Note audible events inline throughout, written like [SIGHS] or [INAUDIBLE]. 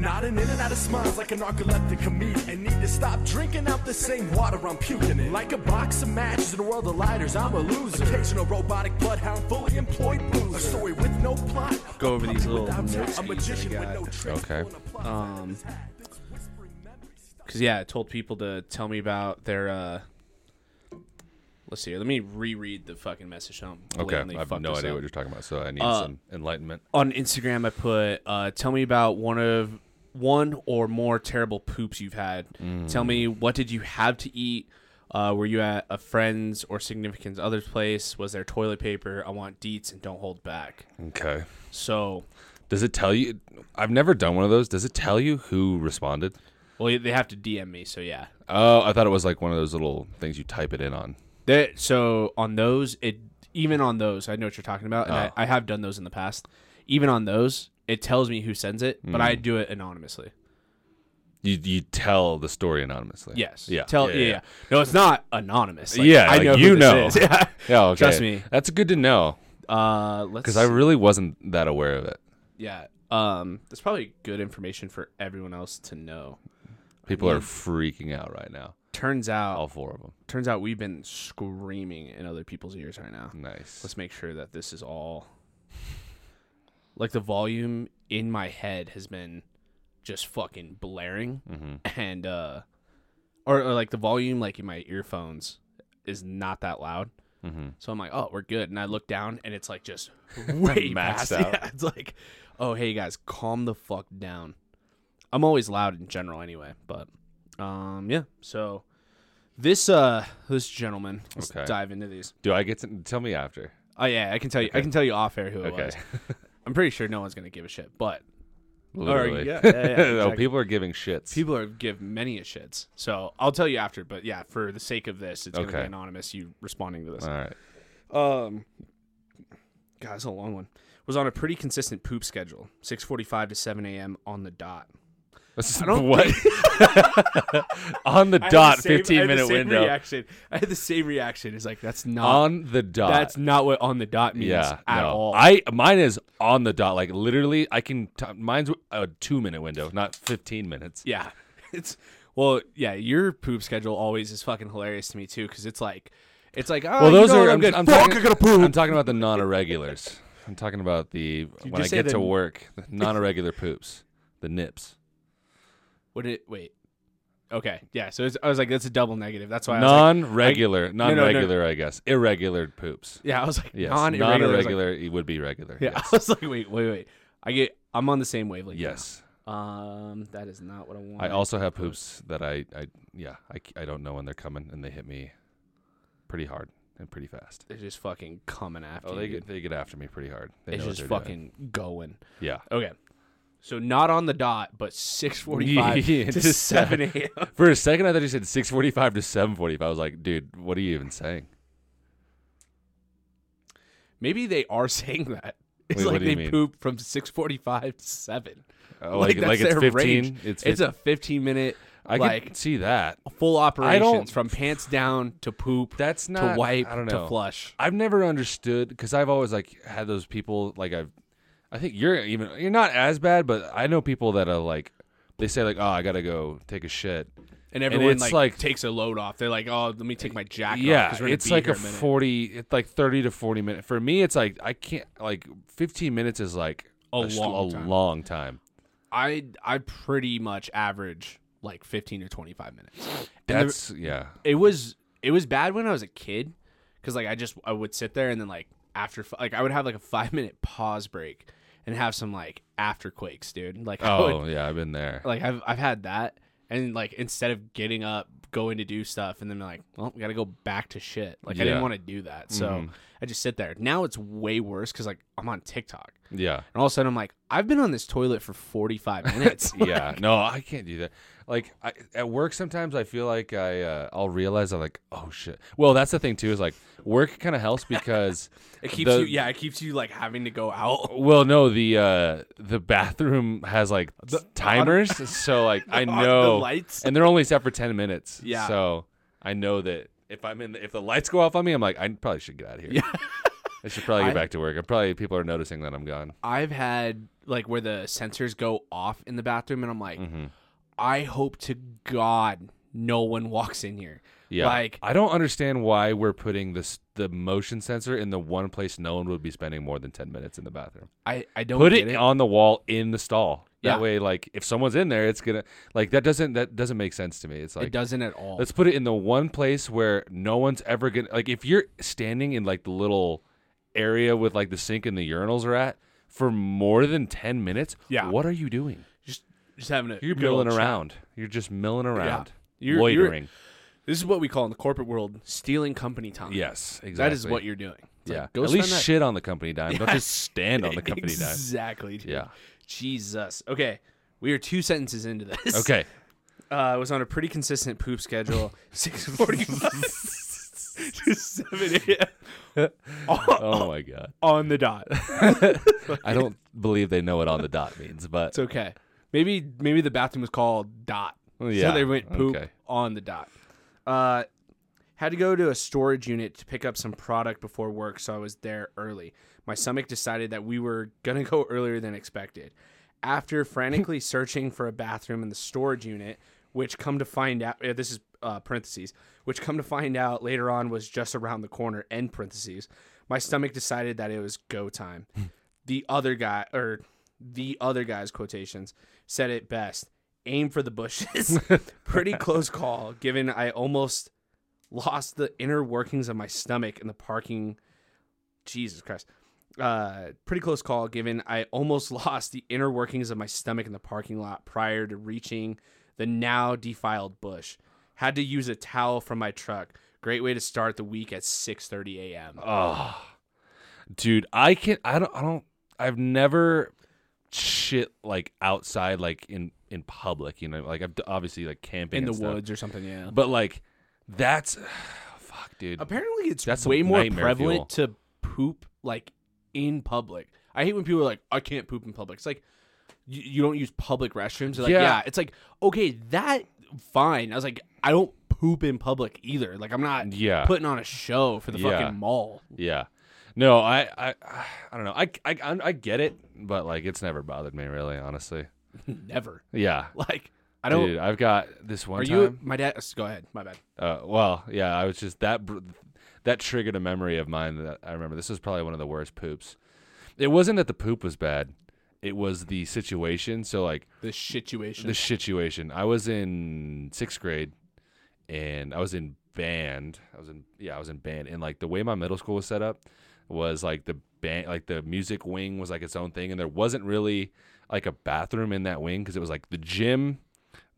nodding in and out of smiles like a narcoleptic comedian. Need to stop drinking out the same water I'm puking in. Like a box of matches in a world of lighters, I'm a loser. Occasional robotic bloodhound, fully employed boozer. A story with no plot. Go over these little Without notes a magician with no tricks. Okay. Um, because yeah, I told people to tell me about their. uh Let's see. here. Let me reread the fucking message. I'm Okay. I have no idea up. what you're talking about, so I need Uh, some enlightenment. on Instagram, I put, uh, "Tell me about one of one or more terrible poops you've had. Tell me what did you have to eat. Uh, were you at a friend's or significant other's place? Was there toilet paper? I want deets and don't hold back. Okay. So, Does it tell you? I've never done one of those. Does it tell you who responded? well, they have to DM me. So yeah, Oh, I thought it was like one of those little things you type it in on. That so on those, it even on those, I know what you're talking about, and Oh. I, I have done those in the past. Even on those, it tells me who sends it, but Mm. I do it anonymously. You you tell the story anonymously. Yes. Yeah. Tell. Yeah. yeah, No, it's not anonymous. Like, Yeah, I like, know you know. [LAUGHS] Yeah. Yeah. Okay. Trust me. That's good to know Uh, let's. because I really wasn't that aware of it. yeah. Um, that's probably good information for everyone else to know. People are mean- freaking out right now. Turns out, All four of them. turns out we've been screaming in other people's ears right now. Nice. Let's make sure that this is all like the volume in my head has been just fucking blaring Mm-hmm. and uh or, or like the volume like in my earphones is not that loud. Mm-hmm. So I'm like, "Oh, we're good." And I look down and it's like just [LAUGHS] way Maxed past [LAUGHS] out. Yeah, it's like, "Oh, hey guys, calm the fuck down." I'm always loud in general anyway, but um yeah. So this uh this gentleman, let's Okay. dive into these. Do I get to tell me after? Oh yeah, I can tell you. I can tell you off air who it Okay. was. [LAUGHS] I'm pretty sure no one's gonna give a shit, but Literally. yeah, yeah, yeah, [LAUGHS] no, people are giving shits. people are give many a shits. So I'll tell you after. But yeah, for the sake of this, it's gonna be anonymous. You responding to this. All right. Um, God, it's a long one. Was on a pretty consistent poop schedule, 6:45 to 7 a.m. on the dot. This I don't what? [LAUGHS] On the dot, the same- I had 15 the minute same window. Reaction. I had the same reaction. It's like that's not. On the dot. that's not what on the dot means yeah, at no. all. I mine is on the dot. Like literally, I can. T- mine's a two minute window, not 15 minutes. Yeah. [LAUGHS] It's well, yeah, your poop schedule always is fucking hilarious to me too cuz it's like it's like, oh, Well, you those know are. I'm, I'm. I'm talking, I gotta poop. I'm talking about the non irregulars. I'm talking about the when I get to work, the non irregular poops, the nips. What did it, wait? Okay, yeah. So it's, I was like, that's a double negative. That's why. I was like, Non regular, no, no. non regular, I guess. Irregular poops. yeah, I was like, Yes, non non irregular. irregular. it would be regular. Yeah. [LAUGHS] I was like, wait, wait, wait. I get. I'm on the same wavelength. now. Yes. Um, that is not what I want. I also have poops that I, I yeah, I, c- I don't know when they're coming and they hit me pretty hard and pretty fast. They're just fucking coming after Oh, you. they dude. get they get after me pretty hard. They It's what just they're fucking going. Yeah. Okay. So not on the dot, but 6:45 [LAUGHS] Yeah, to just [LAUGHS] 7 a.m. For a second, I thought you said six forty five to seven forty five. I was like, dude, what are you even saying? Maybe they are [LAUGHS] saying that. It's Wait, what like do you they mean? poop from 6:45 to 7. Oh, Like, like it's their fifteen. range. It's, It's 15. a 15 minute I like can see that. full operations from pants down to poop That's not to wipe I don't to know. flush. I've never understood because I've always like had those people like I've. I think you're even you're not as bad, but I know people that are like they say like, oh, I gotta go take a shit. And everyone it's like, like- takes a load off. They're like, "Oh, let me take my jacket off." yeah, 'cause we're gonna it's be like here a minute." forty. It's like thirty to forty minute. For me, it's like I can't like fifteen minutes is like A long a time. long time. I I pretty much average like 15 to 25 minutes. And the- That's yeah. it was it was bad when I was a kid because like I just I would sit there and then like after like I would have like a five minute pause break and have some like after quakes, dude. Like I would, Oh yeah, I've been there. like I've I've had that and like instead of getting up going to do stuff and then like well we gotta go back to shit like I didn't want to do that so Mhm. I just sit there now it's way worse because like I'm on TikTok Yeah, and all of a sudden I'm like I've been on this toilet for 45 [LAUGHS] minutes yeah. No, I can't do that. Like I, at work, sometimes I feel like I uh, I'll realize I'm like, oh shit. Well, that's the thing too is like work kind of helps because [LAUGHS] it keeps the- you yeah it keeps you like having to go out [LAUGHS] Well, no, the uh the bathroom has like timers, so like I the know, lights? and they're only set for ten minutes. Yeah. so I know that if I'm in, the, if the lights go off on me, I'm like, I probably should get out of here. I should probably get [LAUGHS] I- back to work. I'm probably people are noticing that I'm gone. I've had like where the sensors go off in the bathroom, and I'm like, Mm-hmm. I hope to God no one walks in here. Yeah, Like, I don't understand why we're putting this the motion sensor in the one place no one would be spending more than ten minutes in the bathroom. I, I don't Put get it, it. on the wall in the stall. That Yeah. way, like if someone's in there, it's gonna like that doesn't that doesn't make sense to me. It's like it doesn't at all. Let's put it in the one place where no one's ever gonna like if you're standing in like the little area with like the sink and the urinals are at for more than ten minutes. Yeah. What are you doing? just just having a You're milling around. You're just milling around. You're- you're- loitering. This is what we call in the corporate world stealing company time. yes, exactly. That is what you're doing. It's Yeah. like, go At least that- shit on the company dime. Don't just [LAUGHS] stand on the company dime. Exactly. Yeah. Jesus. Okay. We are two sentences into this. Okay. [LAUGHS] Uh, I was on a pretty consistent poop schedule. [LAUGHS] Six forty-five [LAUGHS] to seven a.m. Oh my god. on the dot. I don't believe they know what on the dot means, but It's okay. Maybe maybe the bathroom was called dot. yeah. So they went poop Okay. on the dot. Uh, had to go to a storage unit to pick up some product before work, so I was there early. My stomach decided that we were gonna go earlier than expected. After frantically [LAUGHS] searching for a bathroom in the storage unit, which come to find out, this is uh, parentheses, which come to find out later on was just around the corner, end parentheses. My stomach decided that it was go time. the other guy, or the other guy's quotations, said it best aim for the bushes. [LAUGHS] Pretty close call, given I almost lost the inner workings of my stomach in the parking. Jesus Christ. Uh, pretty close call, given I almost [LAUGHS] lost the inner workings of my stomach in the parking lot prior to reaching the now defiled bush. Had to use a towel from my truck. Great way to start the week at 6:30 a.m. Oh, dude, I can. I don't. I don't. I've never shit like outside, like in in public. You know, like I've obviously like camping in the stuff. woods or something, yeah. But like, that's [SIGHS] fuck, dude. Apparently, it's That's way more prevalent to poop like in public. I hate when people are like, "I can't poop in public." It's like you, you don't use public restrooms. They're like, Yeah. yeah. It's like okay, that fine. I was like, I don't poop in public either. Like I'm not Yeah. putting on a show for the Yeah. fucking mall. Yeah. No, I, I, I don't know. I, I, I get it, but like, it's never bothered me really, honestly. [LAUGHS] Never. Yeah. Like I don't. Dude, I've got this one are time. you my dad? Go ahead. My bad. Uh, well, yeah, I was just that that triggered a memory of mine that I remember. This was probably one of the worst poops. It wasn't that the poop was bad; it was the situation. So, like The situation. the situation. I was in sixth grade, and I was in band. I was in yeah, I was in band, and like the way my middle school was set up was like the band, like the music wing was like its own thing, and there wasn't really like a bathroom in that wing because it was like the gym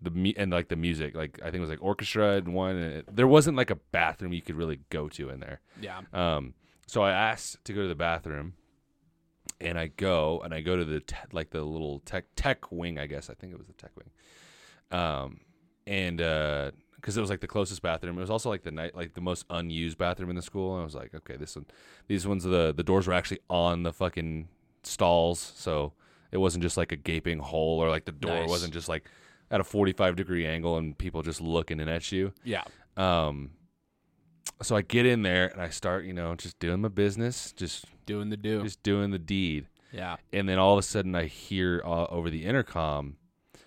the mu- and like the music like i think it was like orchestra and one and it, there wasn't like a bathroom you could really go to in there yeah. um so i asked to go to the bathroom and i go and i go to the te- like the little tech tech wing i guess i think it was the tech wing um and uh because it was like the closest bathroom. It was also like the night, like the most unused bathroom in the school. And I was like, okay, this one, these ones, the the doors were actually on the fucking stalls, so it wasn't just like a gaping hole or like the door Nice. wasn't just like at a 45 degree angle and people just looking in at you. Yeah. Um, so I get in there and I start, you know, just doing my business, just Doing the do. just doing the deed. yeah. And then all of a sudden I hear uh, over the intercom,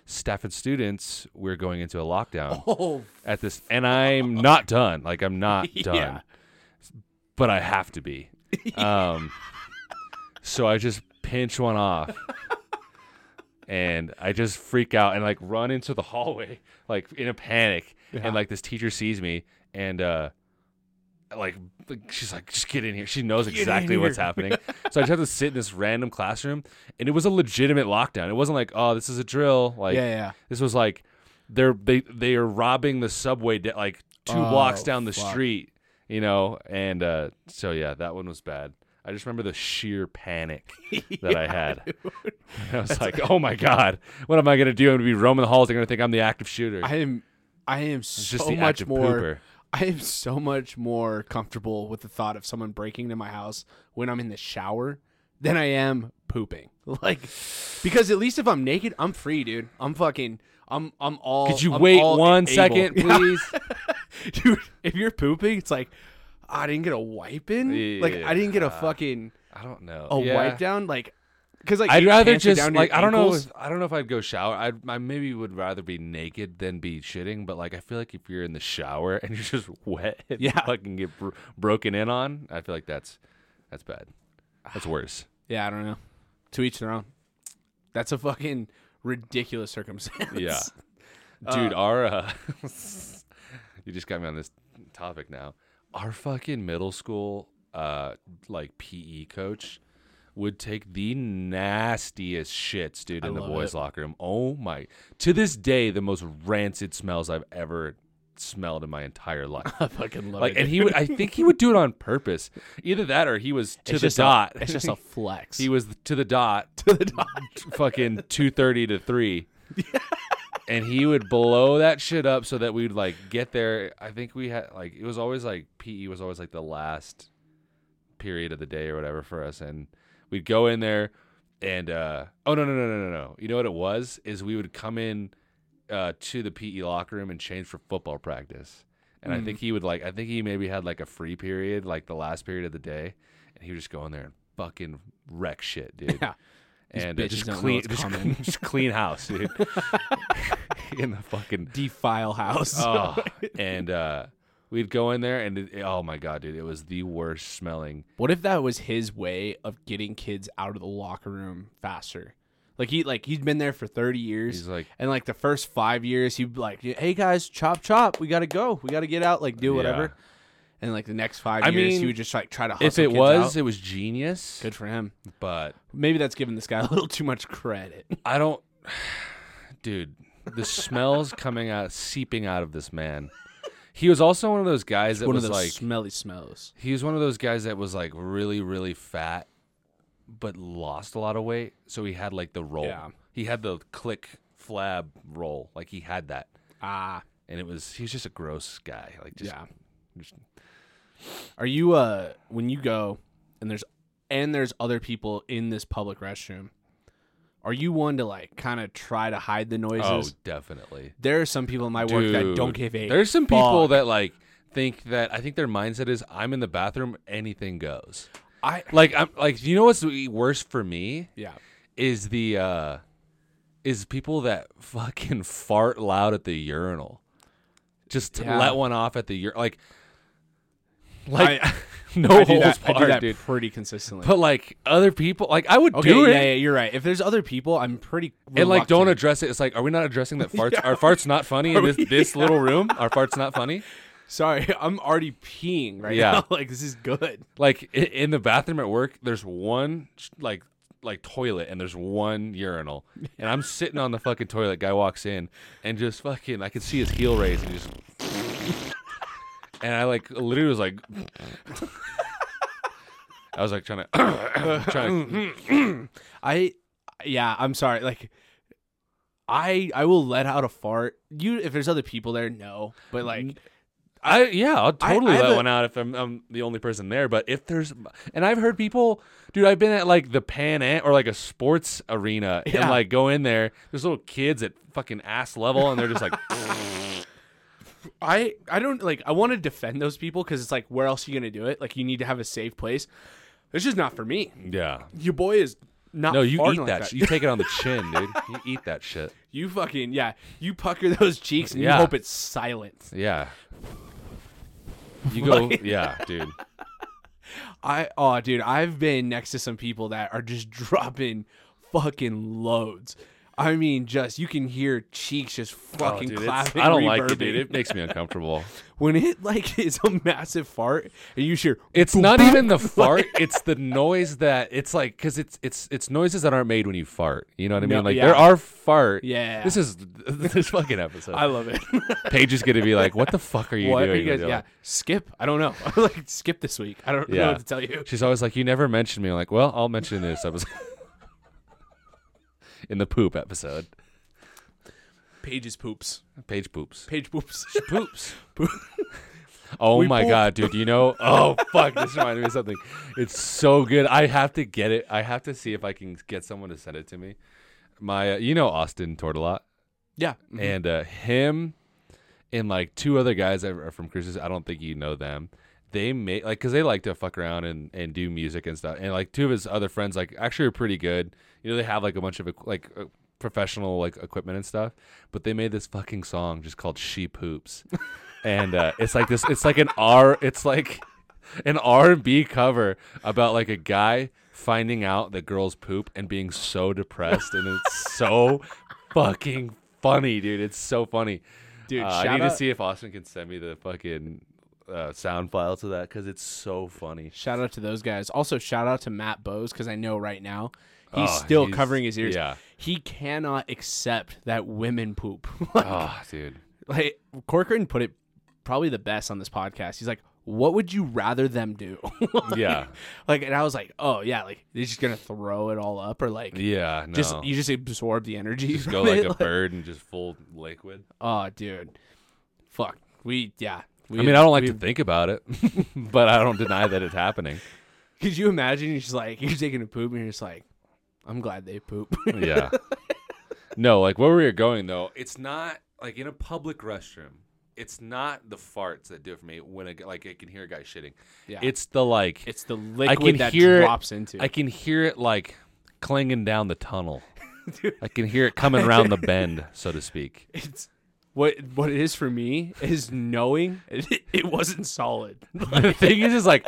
staff and students, we're going into a lockdown [LAUGHS] Oh. at this, and I'm not done. Like I'm not [LAUGHS] done, Yeah. but I have to be. [LAUGHS] Um, so I just pinch one off, and I just freak out and like run into the [LAUGHS] hallway, like in a panic. Yeah. And like this teacher sees me, and uh, like like, she's like, just get in here. She knows in exactly what's happening. [LAUGHS] so I just have to sit in this random classroom, and it was a legitimate lockdown. It wasn't like, oh, this is a drill. Like, yeah. Yeah. this was like they're they they are robbing the subway da- like two Oh, blocks down the fuck. street, you know. And uh, so yeah, that one was bad. I just remember the sheer panic [LAUGHS] that I had. [LAUGHS] I was like, "Oh my god, what am I gonna do? I'm gonna be roaming the halls. They're gonna think I'm the active shooter." I am I am It's so much more pooper. I am so much more comfortable with the thought of someone breaking into my house when I'm in the shower than I am pooping. [LAUGHS] Like because at least if I'm naked, I'm free, dude. I'm fucking I'm I'm all Could you I'm wait one able. second, please? dude, if you're pooping, it's like I didn't get a wipe in. Like I didn't get a fucking I don't know. a Yeah. wipe down. Like because like I'd rather just down like I don't know. If, I don't know if I'd go shower. I I maybe would rather be naked than be shitting. But like I feel like if you're in the shower [LAUGHS] and you're just wet, and Yeah. fucking get bro- broken in on. I feel like that's that's bad. That's worse. Yeah, I don't know. To each their own. That's a fucking ridiculous circumstance. Yeah, [LAUGHS] dude. our uh, [LAUGHS] you just got me on this topic now. Our fucking middle school uh like PE coach would take the nastiest shits, dude, I in the boys' it. locker room. Oh my! To this day, the most rancid smells I've ever smelled in my entire [LAUGHS] life. I fucking love Like, it. and he would, I think he would do it on purpose. Either that, or he was to it's the dot. A, it's just a [LAUGHS] flex. he was to the dot [LAUGHS] to the dot. fucking two thirty to three. And he would blow that shit up so that we'd like get there. I think we had like it was always like PE was always like the last period of the day or whatever for us, and we'd go in there and uh oh no no no no no no. You know what it was? Is we would come in uh to the PE locker room and change for football practice, and I think he would like I think he maybe had like a free period like the last period of the day, and he would just go in there and fucking wreck shit, dude. Yeah. And uh, just clean, just, just clean house, dude. [LAUGHS] [LAUGHS] in the fucking Defile house. oh, [LAUGHS] and uh, we'd go in there, and it, oh my god, dude, it was the worst smelling. What if that was his way of getting kids out of the locker room faster? Like he like he's been there for thirty years. He's like- and like the first five years, he'd be like, "Hey guys, chop chop, we gotta go, we gotta get out, like do whatever." Yeah. And like the next five I years, mean, he would just like try to. Hustle If it kids was, out. it was genius. good for him. But Maybe that's giving this guy [LAUGHS] a little too much credit. I don't, [SIGHS] dude. The smells coming out, seeping out of this man. He was also one of those guys that One of was those like smelly smells. he was one of those guys that was like really really fat but lost a lot of weight so he had like the roll Yeah. he had the click flab roll like he had that Ah, and it was he was just a gross guy like just, yeah. just Are you uh when you go and there's and there's other people in this public restroom? Are you one to like kind of try to hide the noises? oh definitely There are some people in my work that don't give a. there's some people fuck. that like think that i think their mindset is i'm in the bathroom anything goes I like i'm like you know what's worse for me yeah. is the uh is people that fucking [LAUGHS] fart loud at the urinal. Just to Yeah. let one off at the ur like [LAUGHS] like I- [LAUGHS] no I do holds that. I do that dude. pretty consistently. But like other people, like I would okay, do it yeah, you're right. If there's other people, I'm pretty and like don't reluctant. address it. It's like, are we not addressing that [LAUGHS] farts? Are farts not funny in this, this little room? Are farts not funny? Sorry, I'm already peeing right Yeah. now. like this is good. Like i- in the bathroom at work, there's one like like toilet and there's one urinal, and I'm sitting on the fucking toilet. Guy walks in and just fucking, I can see his heel raise and just, and I like literally was like, I was like trying [COUGHS] to trying [COUGHS] to I yeah, I'm sorry. Like I I will let out a fart. You if there's other people there, no. But mm-hmm. like I yeah, I'll totally I have let a- one out if I'm, I'm the only person there. But if there's, and I've heard people, dude, I've been at like the Pan Am or like a sports arena and like go in there. There's little kids at fucking ass level, and they're just like, [LAUGHS] I I don't like I want to defend those people because it's like where else are you gonna do it? Like you need to have a safe place. It's just not for me. yeah. Your boy is not. No, you eat like that. sh- You take it on the [LAUGHS] chin, dude. You eat that shit. You fucking yeah. You pucker those cheeks and Yeah. you hope it's silent. Yeah. You [LAUGHS] go, yeah, dude. [LAUGHS] I oh dude, I've been next to some people that are just dropping fucking loads. I mean, just you can hear cheeks just oh, fucking Oh, dude, clapping. I don't like it, dude. It makes me uncomfortable. [LAUGHS] when it like [LAUGHS] is a massive fart and you hear It's boop, not boop, even the [LAUGHS] fart. It's the noise that it's like because it's it's it's noises that aren't made when you fart. You know what I mean? No, like yeah. there are fart. Yeah. This is this fucking episode. I love it. Paige is gonna be like, "What the fuck are you what doing?" are you guys? Yeah, skip. I don't know. I was like skip this week. I don't know what to tell you. She's always like, "You never mentioned me." I'm like, "Well, I'll mention this episode." In the poop episode, Paige's poops. Paige poops. Paige poops. She Poops. [LAUGHS] Poop. Oh We my god, dude! You know? Oh [LAUGHS] fuck! This reminded me of something. It's so good. I have to get it. I have to see if I can get someone to send it to me. My, uh, you know, Austin Tortolot. yeah. and uh, him and like two other guys that are from Cruces. I don't think you know them. They made like because they like to fuck around and and do music and stuff. And like two of his other friends like actually are pretty good. You know, they have like a bunch of like. Uh, professional like equipment and stuff but they made this fucking song just called she poops [LAUGHS] and uh it's like this it's like an r it's like an r&b cover about like a guy finding out that girls poop and being so depressed and it's so fucking funny dude it's so funny Dude, uh, I need out, to see if Austin can send me the fucking uh, sound file to that because it's so funny. shout out to those guys. Also, shout out to Matt Bose because I know right now he's Oh, still he's- covering his ears. yeah. He cannot accept that women poop. [LAUGHS] like, Oh, dude. like Corcoran put it probably the best on this podcast. He's like, "What would you rather them do?" [LAUGHS] Like- Yeah. Like, and I was like, "Oh yeah, like they're just gonna throw it all up, or like Yeah, no. just you just absorb the energy. Just go like it, a [LAUGHS] bird and just full liquid. Oh, dude, fuck. We yeah. We, I mean, I don't like to think about it, [LAUGHS] but I don't deny that it's happening. [LAUGHS] Could you imagine? You're just like you're taking a poop, and you're just like, "I'm glad they poop." [LAUGHS] Yeah. no, like where we were going though, it's not like in a public restroom. It's not the farts that do it for me when I, get- like I can hear a guy shitting. Yeah. It's the like It's the can liquid that hear it- drops into. I can hear it like clanging down the tunnel. I can hear it coming around the bend, so to speak. it's what what it is for me is knowing it, [LAUGHS] it wasn't solid. [LAUGHS] the thing is, is like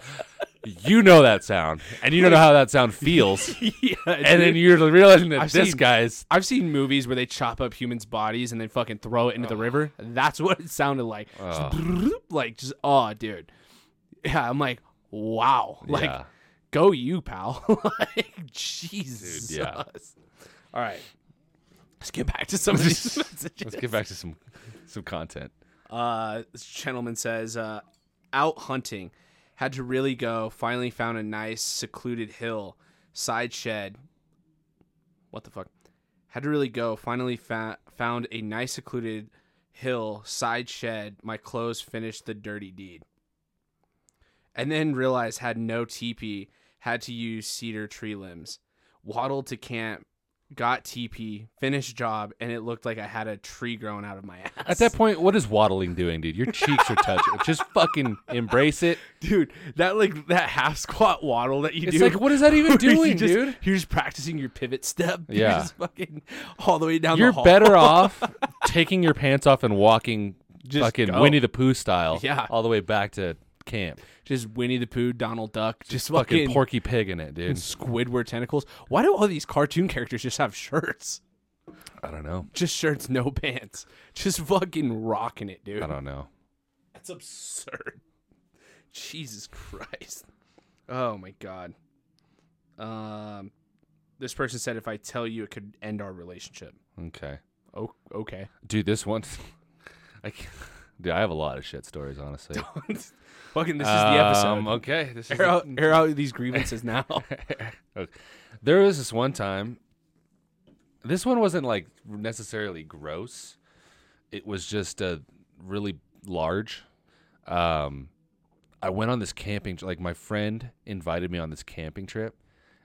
you know that sound, and you don't know how that sound feels, [LAUGHS] yeah, and then you're realizing that I've this seen- guy's I've seen movies where they chop up humans' bodies and then fucking throw it into the river. That's what it sounded like. Just like just oh, dude. Yeah, I'm like, wow. Like, yeah. go you, pal. like, Jesus. Dude, yeah. All right. Let's get back to some of these [LAUGHS] messages. Let's get back to some some content. Uh, this gentleman says, uh, out hunting, had to really go. Finally found a nice secluded hill, side shed. What the fuck? Had to really go. Finally fa- found a nice secluded hill, side shed. My clothes finished the dirty deed. And then realized had no teepee, had to use cedar tree limbs. Waddled to camp, got TP, finished job, and it looked like I had a tree growing out of my ass. At that point, what is waddling doing, dude? Your cheeks are touching. [LAUGHS] Just fucking embrace it. dude that like that half squat waddle that you It's do like, what is that even [LAUGHS] where you doing, just- dude? you're just practicing your pivot step [LAUGHS] You're Yeah. just fucking all the way down You're better off taking your pants off and walking Just fucking go. Winnie the Pooh style Yeah. all the way back to camp. just winnie the pooh donald duck just, Fucking fucking Porky Pig in it, dude. squidward tentacles why do all these cartoon characters just have shirts I don't know. just shirts no pants just fucking rocking it dude I don't know. that's absurd jesus christ oh my god um this person said if i tell you it could end our relationship Okay. oh okay Dude, this one [LAUGHS] I can't, Dude, I have a lot of shit stories, honestly. [LAUGHS] Fucking, this is the episode. Um, okay, this is air, out, air out these grievances now. [LAUGHS] Okay. There was this one time. This one wasn't like necessarily gross. It was just uh, really large. Um, I went on this camping. Like my friend invited me on this camping trip,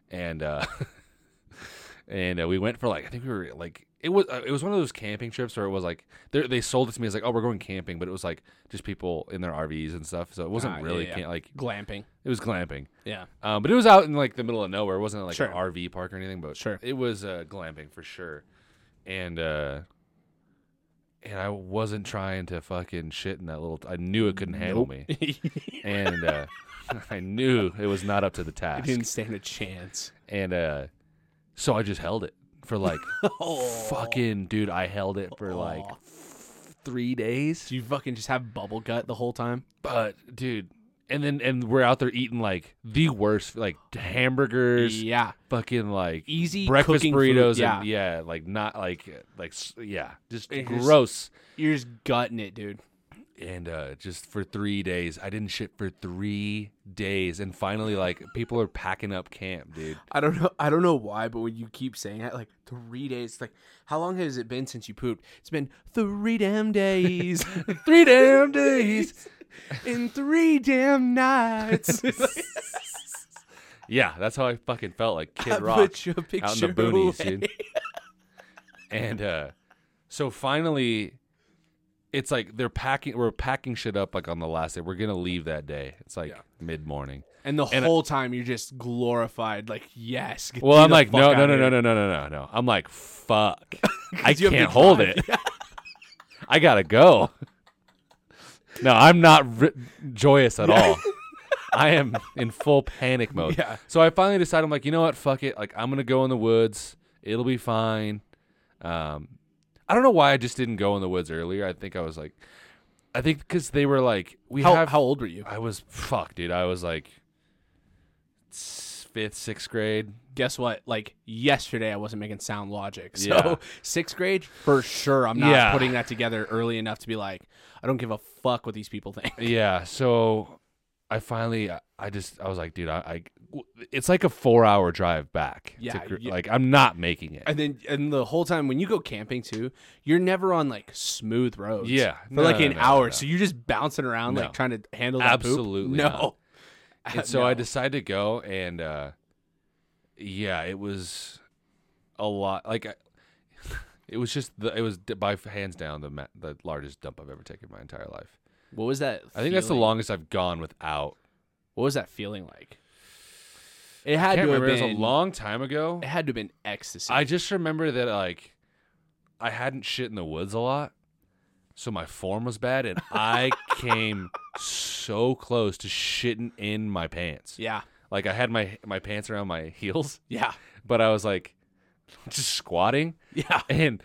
and uh, [LAUGHS] and uh, we went for like I think we were like it was uh, it was one of those camping trips where it was like they they sold it to me as like oh we're going camping, but it was like just people in their RVs and stuff. So it wasn't Ah, really yeah. camp- like Glamping. it was glamping. Yeah. Um, but it was out in like the middle of nowhere. It wasn't like Sure. an RV park or anything, but Sure. it was uh, glamping for sure. And uh, and I wasn't trying to fucking shit in that little. I knew it couldn't handle me, [LAUGHS] and uh, [LAUGHS] I knew it was not up to the I task. didn't stand a chance. And uh, so I just held it for like [LAUGHS] oh. fucking dude. I held it for like three days. Do you fucking just have bubble gut the whole time? But dude, and then and we're out there eating like the worst, like hamburgers. Yeah. fucking like Easy breakfast food, burritos yeah. and yeah like not like like yeah just It just- gross You're just gutting it, dude. And uh just for three days i didn't shit for three days and finally like people are packing up camp dude I don't know. I don't know why, but when you keep saying that, like three days, like how long has it been since you pooped? It's been three damn days. [LAUGHS] three damn days [LAUGHS] in three damn nights. [LAUGHS] yeah that's how i fucking felt like I kid rock out in the boonies away. dude and uh so finally it's like they're packing. We're packing shit up like on the last day. We're gonna leave that day. It's like Yeah. mid morning. And the And I- whole time you're just glorified, like yes. Well, I'm like, no, no, no, no, no, no, no, no, no. I'm like, fuck. [LAUGHS] I can't hold drive. it. [LAUGHS] I gotta go. No, I'm not ri- joyous at all. [LAUGHS] I am in full panic mode. Yeah. So I finally decided, I'm like, you know what? Fuck it. Like, I'm gonna go in the woods. It'll be fine. Um, I don't know why I just didn't go in the woods earlier. I think I was like, I think because they were like, we How, have. how old were you? I was fuck, dude. I was like fifth, sixth grade. Guess what? Like yesterday, I wasn't making sound logic. [LAUGHS] So Yeah. sixth grade, for sure, I'm not Yeah. putting that together early enough to be like, I don't give a fuck what these people think. Yeah. So I finally, I- just, I was like, dude, I, I it's like a four hour drive back. Yeah, Gr- yeah. Like I'm not making it. And then, and the whole time when you go camping too, you're never on like smooth roads. Yeah. for No, like no, an no, hour. no. So you're just bouncing around No. like trying to handle that poop? Absolutely no. not. [LAUGHS] And so I decided to go, and uh, yeah, it was a lot. Like, I, [LAUGHS] it was just the, it was by hands down the ma- the largest dump I've ever taken in my entire life. What was that? I think that's the longest I've gone without. What was that feeling like? It had to have remember. It been was a long time ago. It had to have been ecstasy. I just remember that like I hadn't shit in the woods a lot, so my form was bad, and [LAUGHS] I came so close to shitting in my pants. yeah, Like I had my my pants around my heels, yeah, but I was like just squatting, yeah. and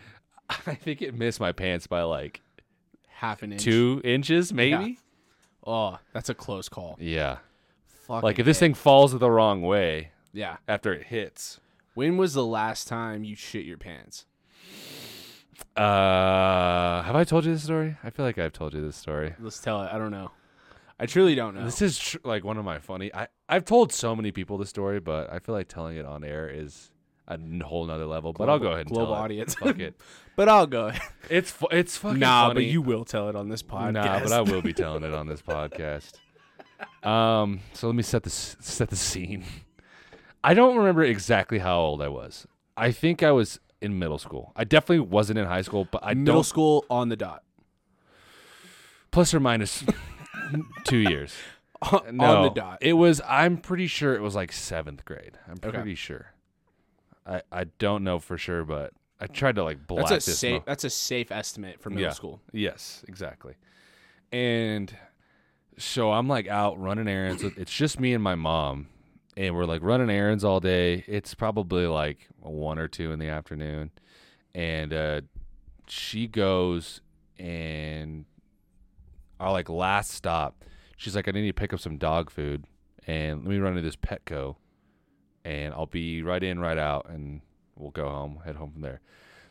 I think it missed my pants by like Half an inch. two inches, maybe. Oh, that's a close call. Yeah. Fuck. Like if this thing falls the wrong way Yeah. after it hits. When was the last time you shit your pants? Uh, have I told you this story? I feel like I've told you this story. Let's tell it. I don't know. I truly don't know. This is tr- like one of my funny. I I've told so many people this story, but I feel like telling it on air is a n- whole nother level. but I'll go ahead and global tell audience. It. Fuck it. [LAUGHS] but I'll go. It's fu- it's fucking nah, funny. but you will tell it on this podcast. Nah, but I [LAUGHS] will be telling it on this podcast. Um, so let me set the set the scene. I don't remember exactly how old I was. I think I was in middle school. I definitely wasn't in high school, but I Middle don't school on the dot. plus or minus [LAUGHS] two years. [LAUGHS] on No, the dot. It was. I'm pretty sure it was like seventh grade. I'm Okay. pretty sure. I I don't know for sure, but I tried to like block that's a this. safe. mo- That's a safe estimate for middle Yeah. school. Yes, exactly. And so I'm like out running errands. It's just me and my mom, and we're like running errands all day. It's probably like one or two in the afternoon, and uh, she goes and our like last stop. She's like, I need to pick up some dog food, and let me run to this Petco, and I'll be right in, right out, and we'll go home, head home from there.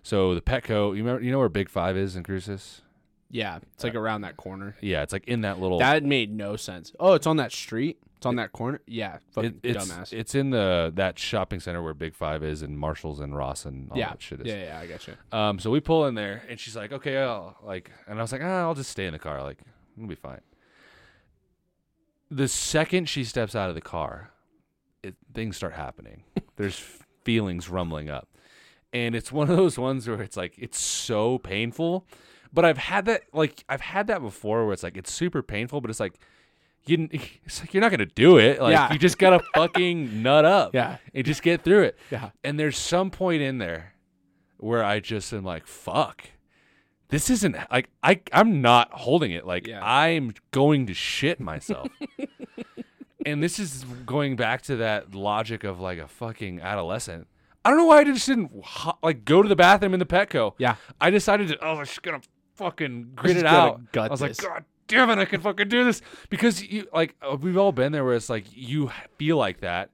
So the Petco, you remember, you know where Big Five is in Cruces? Yeah, it's like around that corner. Yeah, it's like in that little. That made no sense. Oh, it's on that street. It's on that corner. Yeah, fucking it- it's dumbass. it's in the that shopping center where Big Five is, and Marshalls and Ross and all yeah, that shit is. yeah, yeah. I got you. Um, so we pull in there, and she's like, "Okay, I'll like," and I was like, ah, "I'll just stay in the car. Like, it'll be fine." The second she steps out of the car, it, things start happening. [LAUGHS] There's feelings rumbling up, and it's one of those ones where it's like it's so painful. But I've had that like I've had that before, where it's like it's super painful, but it's like you, [LAUGHS] it's like you're not gonna do it. Like Yeah. you just gotta fucking [LAUGHS] nut up, Yeah. and just get through it. Yeah. And there's some point in there where I just am like, fuck. This isn't like I I'm not holding it. Like Yeah. I'm going to shit myself. [LAUGHS] and this is going back to that logic of like a fucking adolescent. I don't know why I just didn't like go to the bathroom in the Petco. Yeah. I decided to oh I'm just gonna fucking grit it out. I was this. like, God damn it, I can fucking do this because you like uh, we've all been there where it's like you feel like that,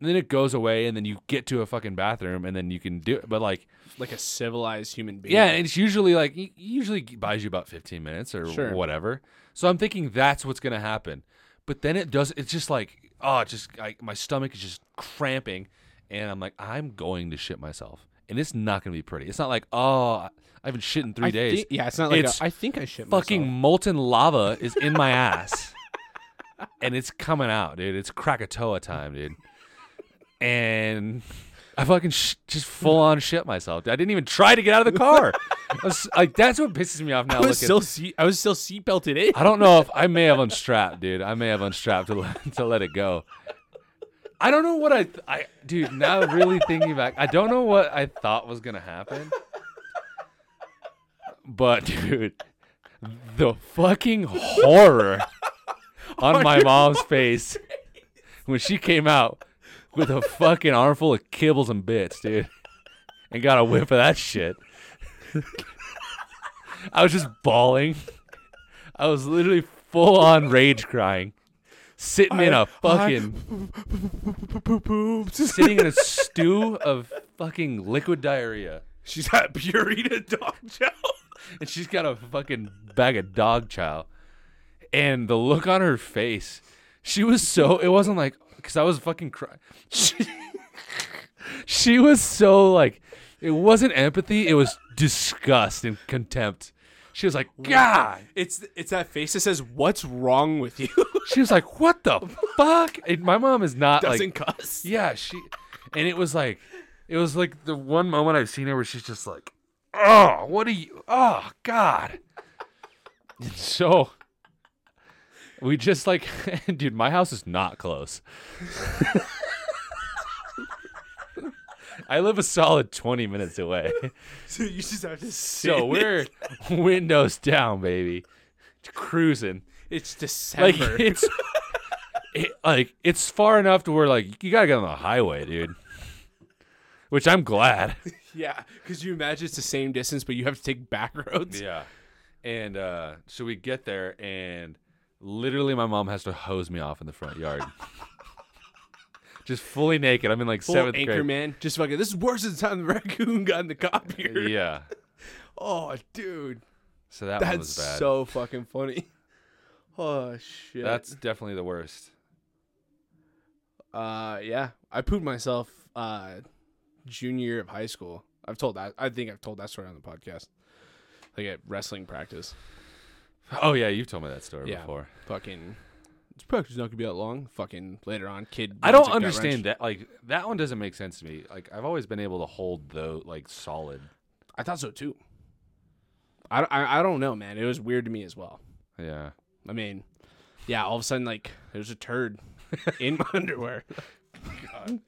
and then it goes away, and then you get to a fucking bathroom, and then you can do it. But like, Like a civilized human being. yeah, and it's usually like usually buys you about fifteen minutes or Sure. whatever. So I'm thinking that's what's gonna happen, but then it does. It's just like oh, just like my stomach is just cramping, and I'm like I'm going to shit myself, and it's not gonna be pretty. It's not like oh I haven't shit in three I days. thi- yeah, it's not like It's a, I think I shit fucking myself. molten lava is in my ass, [LAUGHS] and it's coming out, dude. It's Krakatoa time, dude. And I fucking sh- just full on shit myself. I didn't even try to get out of the car. I was- like that's what pisses me off now. I was looking- still seat. I was still seat belted in. I don't know if I may have unstrapped, dude. I may have unstrapped to let, to let it go. I don't know what I, th- I, dude. Now really thinking back, I don't know what I thought was gonna happen. But dude, the fucking horror on my mom's face when she came out with a fucking armful of kibbles and bits, dude, and got a whiff of that shit. I was just bawling. I was literally full on rage crying, sitting in a fucking sitting in a stew of fucking liquid diarrhea, She's got Purina dog chow. [LAUGHS] and she's got a fucking bag of dog chow, and the look on her face, she was so it wasn't like because I was fucking crying. [LAUGHS] She, she was so like it wasn't empathy, it was disgust and contempt. She was like, God. It's it's that face that says, "What's wrong with you?" [LAUGHS] She was like, "What the fuck?" And my mom is not Doesn't like, cuss. yeah, she, and it was like, it was like the one moment I've seen her where she's just like, "Oh, what are you? Oh, God." And [LAUGHS] so we just like, [LAUGHS] dude, my house is not close. [LAUGHS] I live a solid twenty minutes away, So you just have to. so we're windows down, baby, cruising. It's like December. it's it, like it's far enough to where like you gotta get on the highway, dude. Which I'm glad. [LAUGHS] yeah, because you imagine it's the same distance, but you have to take back roads. Yeah. And uh so we get there and literally my mom has to hose me off in the front yard. [LAUGHS] Just fully naked. I'm in like Full seventh anchor grade. man, just fucking. This is worse than the time the [LAUGHS] raccoon got in the copier. Yeah. Oh, dude, So that one that's was bad. so fucking funny. Oh shit. That's definitely the worst. uh yeah. I pooped myself uh junior year of high school. I've told that. I think I've told that story on the podcast. Like at wrestling practice. Oh yeah, you've told me that story Yeah. before. Fucking. This practice is not gonna be that long. Fucking later on, kid. I don't understand that. Like that one doesn't make sense to me. Like I've always been able to hold though like solid. I thought so too. I, I, I don't know, man. It was weird to me as well. Yeah. I mean, yeah, all of a sudden, like, there's a turd in my [LAUGHS] underwear. [LAUGHS] I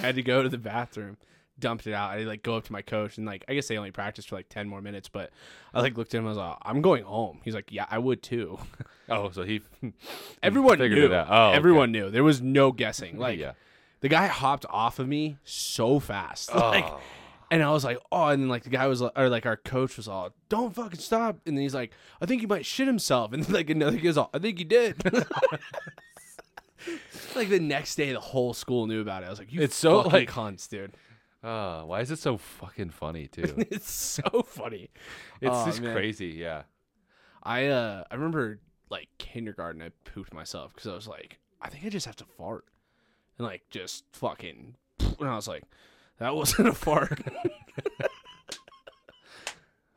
had to go to the bathroom, dumped it out. I like go up to my coach and like I guess they only practiced for like ten more minutes, but I like looked at him. I was like, I'm going home. He's like, Yeah, I would too. [LAUGHS] Oh, so he [LAUGHS] Everyone figured knew. it out. Oh, okay. Everyone knew. There was no guessing. Like yeah. the guy hopped off of me so fast. [LAUGHS] Like Oh. and I was like, oh, and then like the guy was like, or like our coach was all, don't fucking stop. And then he's like, I think he might shit himself. And like another guy's all, I think he did. like the next day, the whole school knew about it. I was like, you It's so, like- cunts, dude. Oh, why is it so fucking funny [LAUGHS] too? it's so funny. It's Oh, just man. crazy. Yeah. I uh, I remember like kindergarten, I pooped myself because I was like, I think I just have to fart, and like just fucking, [LAUGHS] and I was like, that wasn't a fart. [LAUGHS]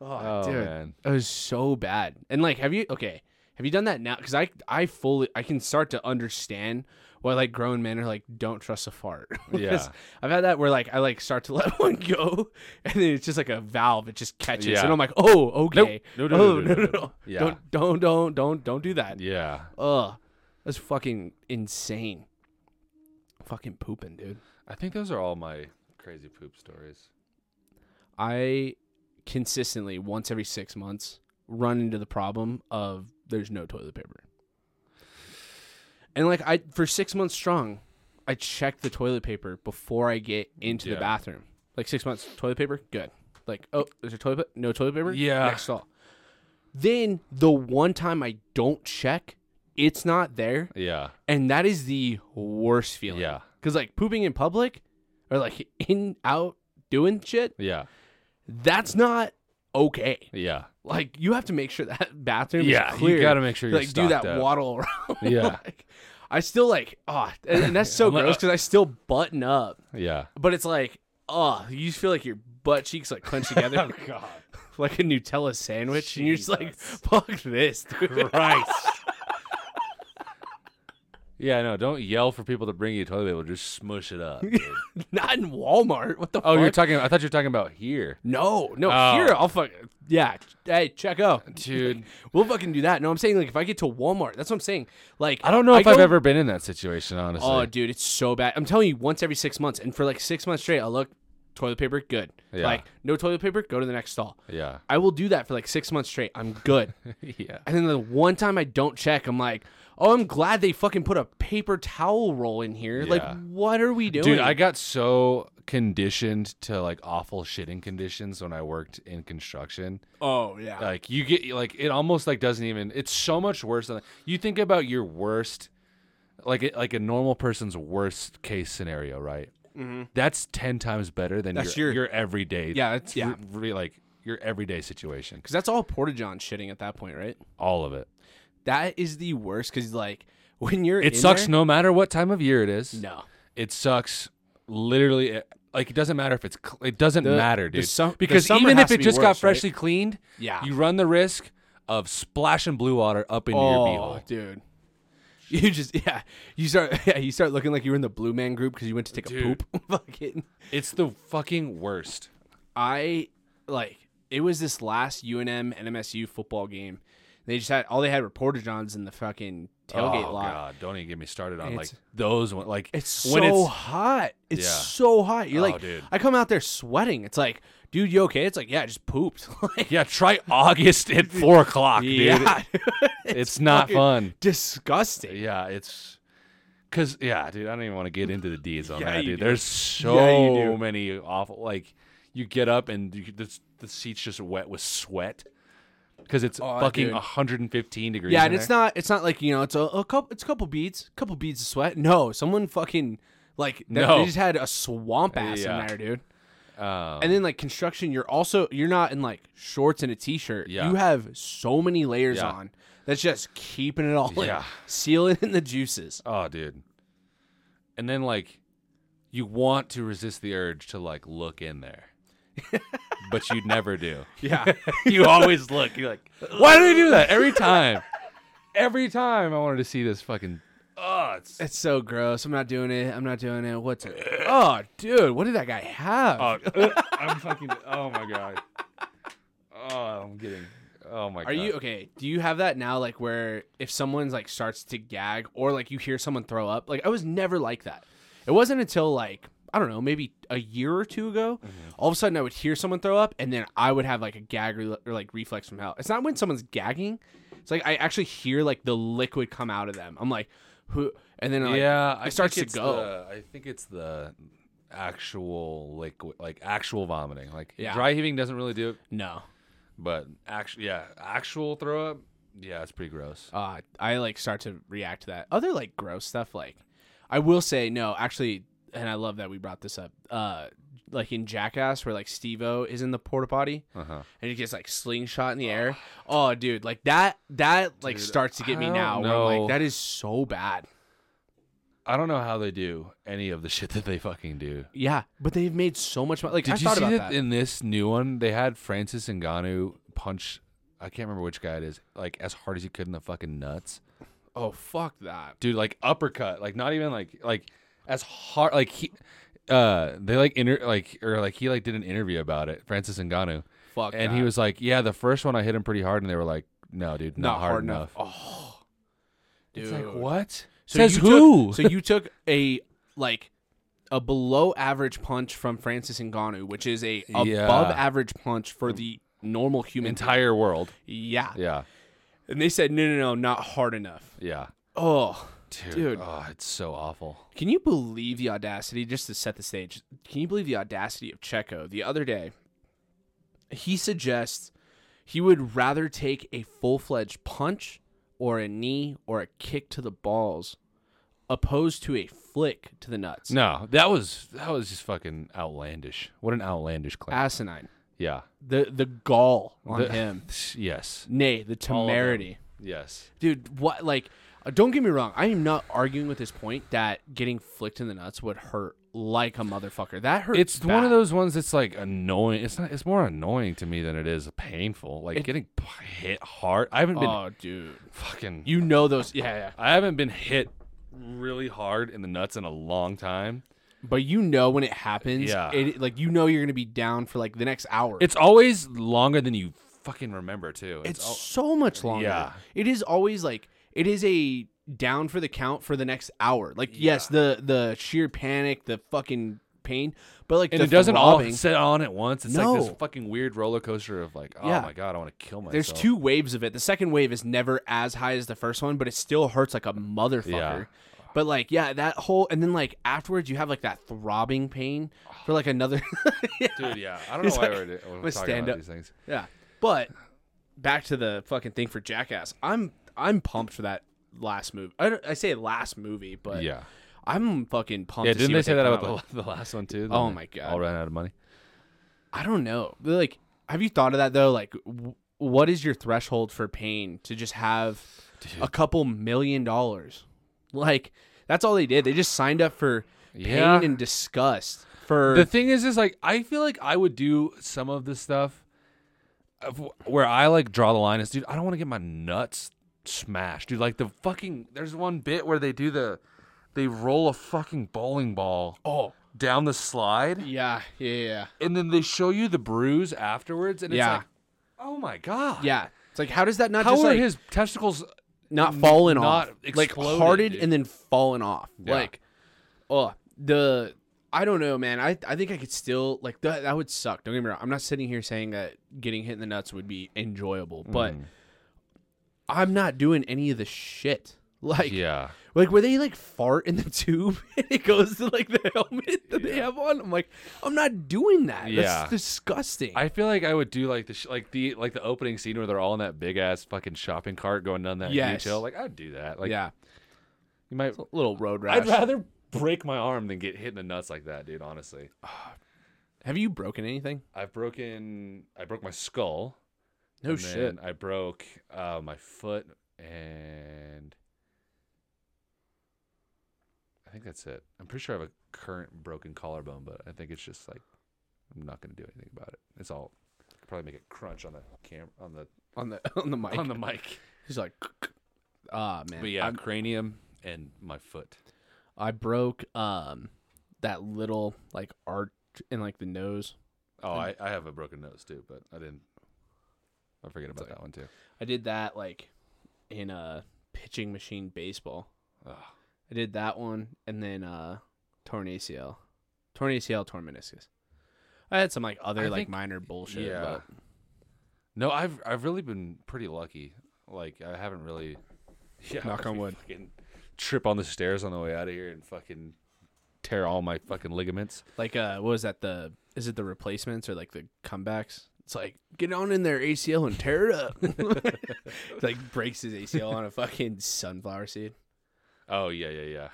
oh, Oh dude. man. It was so bad. And like, have you okay? Have you done that now? Because I I fully I can start to understand why like grown men are like don't trust a fart. [LAUGHS] Yeah. I've had that where like I like start to [LAUGHS] let one go, and then it's just like a valve. It just catches, Yeah. and I'm like, oh okay, No, no, oh, no, no, no, no. Yeah. Don't don't don't don't don't do that. Yeah. Ugh, that's fucking insane. Fucking pooping, dude. I think those are all my crazy poop stories. I consistently once every six months run into the problem of there's no toilet paper. And like I for six months strong, I check the toilet paper before I get into Yeah. the bathroom. Like six months, toilet paper, good. Like, oh, there's a toilet pa- no toilet paper? Yeah. Next stall. Then the one time I don't check, it's not there. Yeah. And that is the worst feeling. Yeah. Cause like pooping in public or like in out doing shit, Yeah. that's not okay. Yeah. Like you have to make sure that [LAUGHS] bathroom Yeah, is clear. you gotta make sure you're like do that up. waddle around. [LAUGHS] Yeah. like, I still like oh, and, and that's so [LAUGHS] gross uh, because I still button up, Yeah. but it's like oh, you just feel like your butt cheeks like clench together oh God. like a Nutella sandwich, and you're just like fuck this, dude. Christ. Yeah, no, don't yell for people to bring you toilet paper. Just smush it up. dude. [LAUGHS] Not in Walmart. What the oh, fuck? you're talking. I thought you were talking about here, No, no. Oh. Here, I'll fuck. Yeah. Hey, check out. dude. [LAUGHS] We'll fucking do that. No, I'm saying like if I get to Walmart, that's what I'm saying. Like I don't know if I've go- ever been in that situation. Honestly, Oh, dude, it's so bad. I'm telling you, once every six months, and for like six months straight, I'll look toilet paper, good. Yeah. Like no toilet paper, go to the next stall. yeah, I will do that for like six months straight. I'm good. [LAUGHS] yeah. and then the one time I don't check, I'm like, oh, I'm glad they fucking put a paper towel roll in here. Like, what are we doing? Dude, I got so conditioned to like awful shitting conditions when I worked in construction. oh yeah. Like you get like it almost like doesn't even. It's so much worse than you think about your worst, like it- like a normal person's worst case scenario, right? Mm-hmm. That's ten times better than your, your- your everyday. Yeah, it's- yeah. re- re- like your everyday situation. Because that's all Porta John shitting at that point, right? All of it. That is the worst. Because like when you're, It sucks there- no matter what time of year it is. No. It sucks. Literally, it- like it doesn't matter if it's. cl- It doesn't The- matter, dude. the because even if it just got worse, right? freshly cleaned, Yeah. you run the risk of splashing blue water up into your Oh, beehole. dude. You just [LAUGHS] yeah. You start [LAUGHS] yeah. You start looking like you were in the Blue Man group because you went to take a poop. [LAUGHS] Fucking. It's the fucking worst. I like it was this last UNM NMSU football game. They just had all they had were Porta Johns in the fucking tailgate oh lot. god, don't even get me started on like those one. Like It's when so it's hot. It's Yeah. so hot. You're Oh, like, dude. I come out there sweating. It's like, dude, you okay? It's like, yeah, I just pooped. [LAUGHS] like, yeah. Try August at [LAUGHS] four o'clock, dude. yeah, [LAUGHS] It's, not fun. disgusting. Yeah, it's because yeah, dude. I don't even want to get into the deeds on Yeah, that, dude. do. There's so many awful. Like you get up and you, the the seat's just wet with sweat because it's Oh, fucking dude. 115 degrees. Yeah, and it's there. not. It's not like you know. It's a, a couple. It's a couple beads. Couple beads of sweat. No, someone fucking like No. they just had a swamp ass Yeah. in there, dude. Um, And then like construction, you're also you're not in like shorts and a t-shirt. Yeah. You have so many layers Yeah. on. That's just keeping it all in, Yeah. sealing in the juices. oh, dude. And then like you want to resist the urge to like look in there. [LAUGHS] but you never do. [LAUGHS] Yeah. you always look. You're like, why do they do that every time? Every time I wanted to see this fucking. Oh, it's It's so gross. I'm not doing it. I'm not doing it. What's it? [LAUGHS] Oh, dude, what did that guy have? Oh, [LAUGHS] uh, I'm fucking. Oh my god. Oh, I'm getting. Oh my god. Are you okay? Do you have that now? Like where if someone's like starts to gag or like you hear someone throw up? Like I was never like that. It wasn't until like I don't know, maybe a year or two ago, all of a sudden I would hear someone throw up, and then I would have like a gag re- or like reflex from hell. It's not when someone's gagging; it's like I actually hear like the liquid come out of them. I'm like, who? And then like, yeah, I it starts to go. the- I think it's the actual liquid, like actual vomiting. Like Yeah. dry heaving doesn't really do it, No, but actually, yeah, actual throw up. Yeah, it's pretty gross. uh, I like start to react to that. Other like gross stuff, like I will say no, actually, and I love that we brought this up. Uh, like in Jackass, where like Steve-O is in the porta potty Uh huh. and he gets like slingshot in the air. Oh, dude, like that, that like Dude, starts to get I me don't now. Where I'm know. like, that is so bad. I don't know how they do any of the shit that they fucking do. Yeah, but they've made so much money. Like Did I you thought see about that, that. in this new one? They had Francis Ngannou punch. I can't remember which guy it is. Like as hard as he could in the fucking nuts, oh, fuck that. dude. Like uppercut. Like not even like like as hard. Like he, uh, they like inter like or like he like did an interview about it. Francis Ngannou, Fuck. and he was like, yeah, the first one I hit him pretty hard, and they were like, no, dude, not, hard, enough. Oh, dude. It's like what? So Says you who? Took, so [LAUGHS] you took a like a below average punch from Francis Ngannou, which is a above Yeah. average punch for the normal human. Entire world. yeah. Yeah, And they said no, no, no, not hard enough. yeah, Oh, dude. Dude. Oh, it's so awful. Can you believe the audacity? Just to set the stage, can you believe the audacity of Checo the other day? He suggests he would rather take a full fledged punch or a knee or a kick to the balls, opposed to a flick to the nuts. No, that was that was just fucking outlandish. What an outlandish claim. Asinine. yeah. The the gall on The- him. [LAUGHS] Yes. Nay, the All of them. temerity. Yes. Dude, what like uh, don't get me wrong, I am not arguing with this point that getting flicked in the nuts would hurt like a motherfucker. That hurts. It's one of those ones that's like annoying. It's not. It's more annoying to me than it is painful. Like It- getting hit hard. I haven't been Oh, dude. fucking. You know those. Yeah, yeah. I haven't been hit really hard in the nuts in a long time. But you know when it happens, Yeah. it, like you know you're gonna be down for like the next hour. It's always longer than you fucking remember too. it's al- so much longer. Yeah. It is always like it is a down for the count for the next hour. Like yes, the the sheer panic, the fucking pain, but like and it doesn't throbbing, all set on at once. It's like this No. fucking weird roller coaster of like, oh Yeah. my god, I want to kill myself. There's two waves of it. The second wave is never as high as the first one, but it still hurts like a motherfucker. Yeah. But like, yeah, that whole and then like afterwards you have like that throbbing pain for like another [LAUGHS] dude. Yeah, I don't It's know why like, we're, we're talking stand about up. these things. Yeah. But back to the fucking thing for Jackass. I'm I'm pumped for that last movie. I, I say last movie, but yeah, I'm fucking pumped. yeah. Didn't they say that about the, [LAUGHS] the last one too? Oh my God. all ran out of money. I don't know. Like, have you thought of that though? Like, w- what is your threshold for pain to just have a couple million dollars? Like, that's all they did. They just signed up for pain Yeah. and disgust. For The thing is, is like I feel like I would do some of this stuff where I like draw the line is, dude. I don't want to get my nuts smashed, dude. Like the fucking there's one bit where they do the they roll a fucking bowling ball oh down the slide, yeah yeah yeah and then they show you the bruise afterwards, and it's Yeah. like, oh my god, yeah. It's like how does that not How just are like his testicles? not falling not off, like exploded, dude. and then falling off. Yeah. Like, oh, the I don't know, man. I I think I could still like that. That would suck. Don't get me wrong. I'm not sitting here saying that getting hit in the nuts would be enjoyable, but Mm. I'm not doing any of the shit. [LAUGHS] Like, Yeah, like where they like fart in the [LAUGHS] tube [LAUGHS] and it goes to like the helmet that they have on. I'm like, I'm not doing that. Yeah. That's disgusting. I feel like I would do like the sh- like the like the opening scene where they're all in that big ass fucking shopping cart going down that Yes. Like I'd do that. Like yeah, you might. a little road rash. I'd rather break my arm than get hit in the nuts like that, dude. Honestly, [SIGHS] Have you broken anything? I've broken. I broke my skull. No and shit. I broke uh, my foot and. I think that's it. I'm pretty sure I have a current broken collarbone, but I think it's just like I'm not gonna do anything about it. It's all could probably make it crunch on the cam on the on the [LAUGHS] on the mic. on the mic. He's like, ah man. But yeah, I'm- cranium and my foot. I broke um that little like arch in like the nose. Oh, I, I have a broken nose too, but I didn't. I forget about that one too. I did that like in a pitching machine baseball. Ugh. I did that one and then uh torn ACL. Torn ACL, torn meniscus. I had some like other I like think- minor bullshit. yeah. But No, I've I've really been pretty lucky. Like I haven't really. [LAUGHS] Yeah, Knock [LAUGHS] on wood. Trip on the stairs on the way out of here and fucking tear all my fucking ligaments. like uh what was that the is it the replacements or like the comebacks? It's like get on in there ACL and tear it up. [LAUGHS] [LAUGHS] like breaks his ACL on a fucking sunflower seed. Oh yeah, yeah,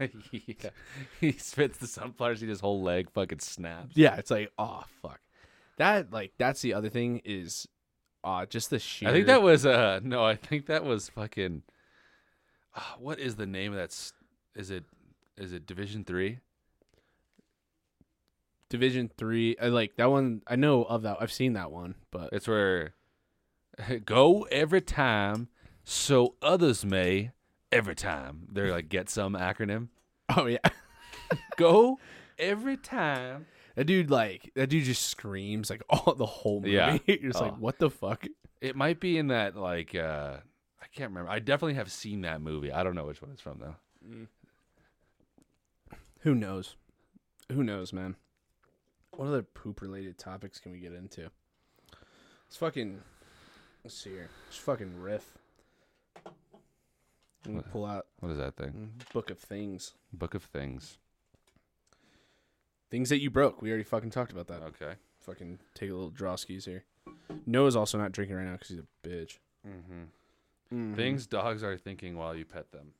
yeah. [LAUGHS] yeah. He spits the sunflower seed, his whole leg fucking snaps. Yeah, it's like, oh fuck. That like that's the other thing is uh just the sheer I think that was uh no, I think that was fucking. Uh, what is the name of that? Is it is it Division Three? Division 3 I like that one I know of that. I've seen that one, but It's where [LAUGHS] go every time so others may every time. They're like get some acronym. [LAUGHS] oh yeah. [LAUGHS] Go every time. That dude like that dude just screams like all the whole movie. Yeah. You're just Oh. like what the fuck? It might be in that like uh I can't remember. I definitely have seen that movie. I don't know which one it's from though. Who knows? Who knows, man? What other poop related topics can we get into? Let's fucking let's see here. Just fucking riff. I'm gonna pull out What is that thing? book of things. Book of Things. Things that you broke. We already fucking talked about that. Okay. Fucking take a little draw skis here. Noah's also not drinking right now because he's a bitch. Mm-hmm. Things dogs are thinking while you pet them.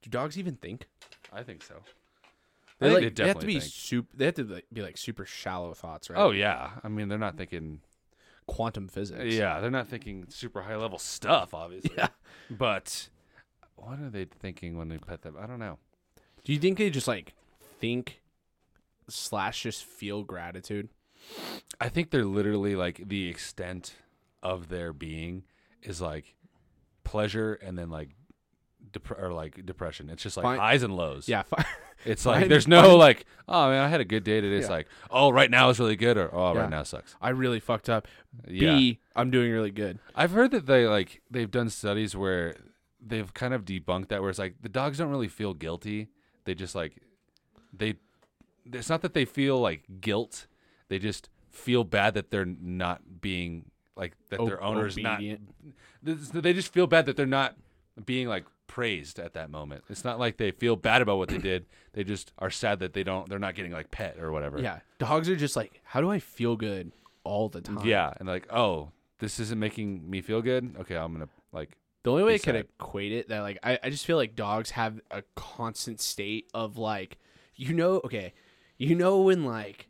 Do dogs even think? I think so. They, I think like, they they have to be think. super. They have to like, be like super shallow thoughts, right? Oh yeah. I mean, they're not thinking. quantum physics. Yeah, they're not thinking super high level stuff, obviously. Yeah. But what are they thinking when they pet them? I don't know. Do you think they just like think slash just feel gratitude? I think they're literally like the extent of their being is like pleasure and then like dep- or like depression. It's just like Fine. highs and lows. Yeah. Fi- [LAUGHS] It's like there's no like, oh man, I had a good day today. It's Yeah. like, oh, right now is really good, or oh, Yeah. right now sucks. I really fucked up. Yeah. B, I'm doing really good. I've heard that they like they've done studies where they've kind of debunked that, where it's like the dogs don't really feel guilty. They just like they. It's not that they feel like guilt. They just feel bad that they're not being like that. O- their owners not. obedient. They just feel bad that they're not being like praised at that moment. It's not like they feel bad about what they did. [CLEARS THROAT] They just are sad that they don't. They're not getting like pet or whatever. Yeah. Dogs are just like, how do I feel good all the time? Yeah, and like, oh, this isn't making me feel good. Okay, I'm gonna like. The only way I can equate it that like I, I just feel like dogs have a constant state of like you know okay you know when like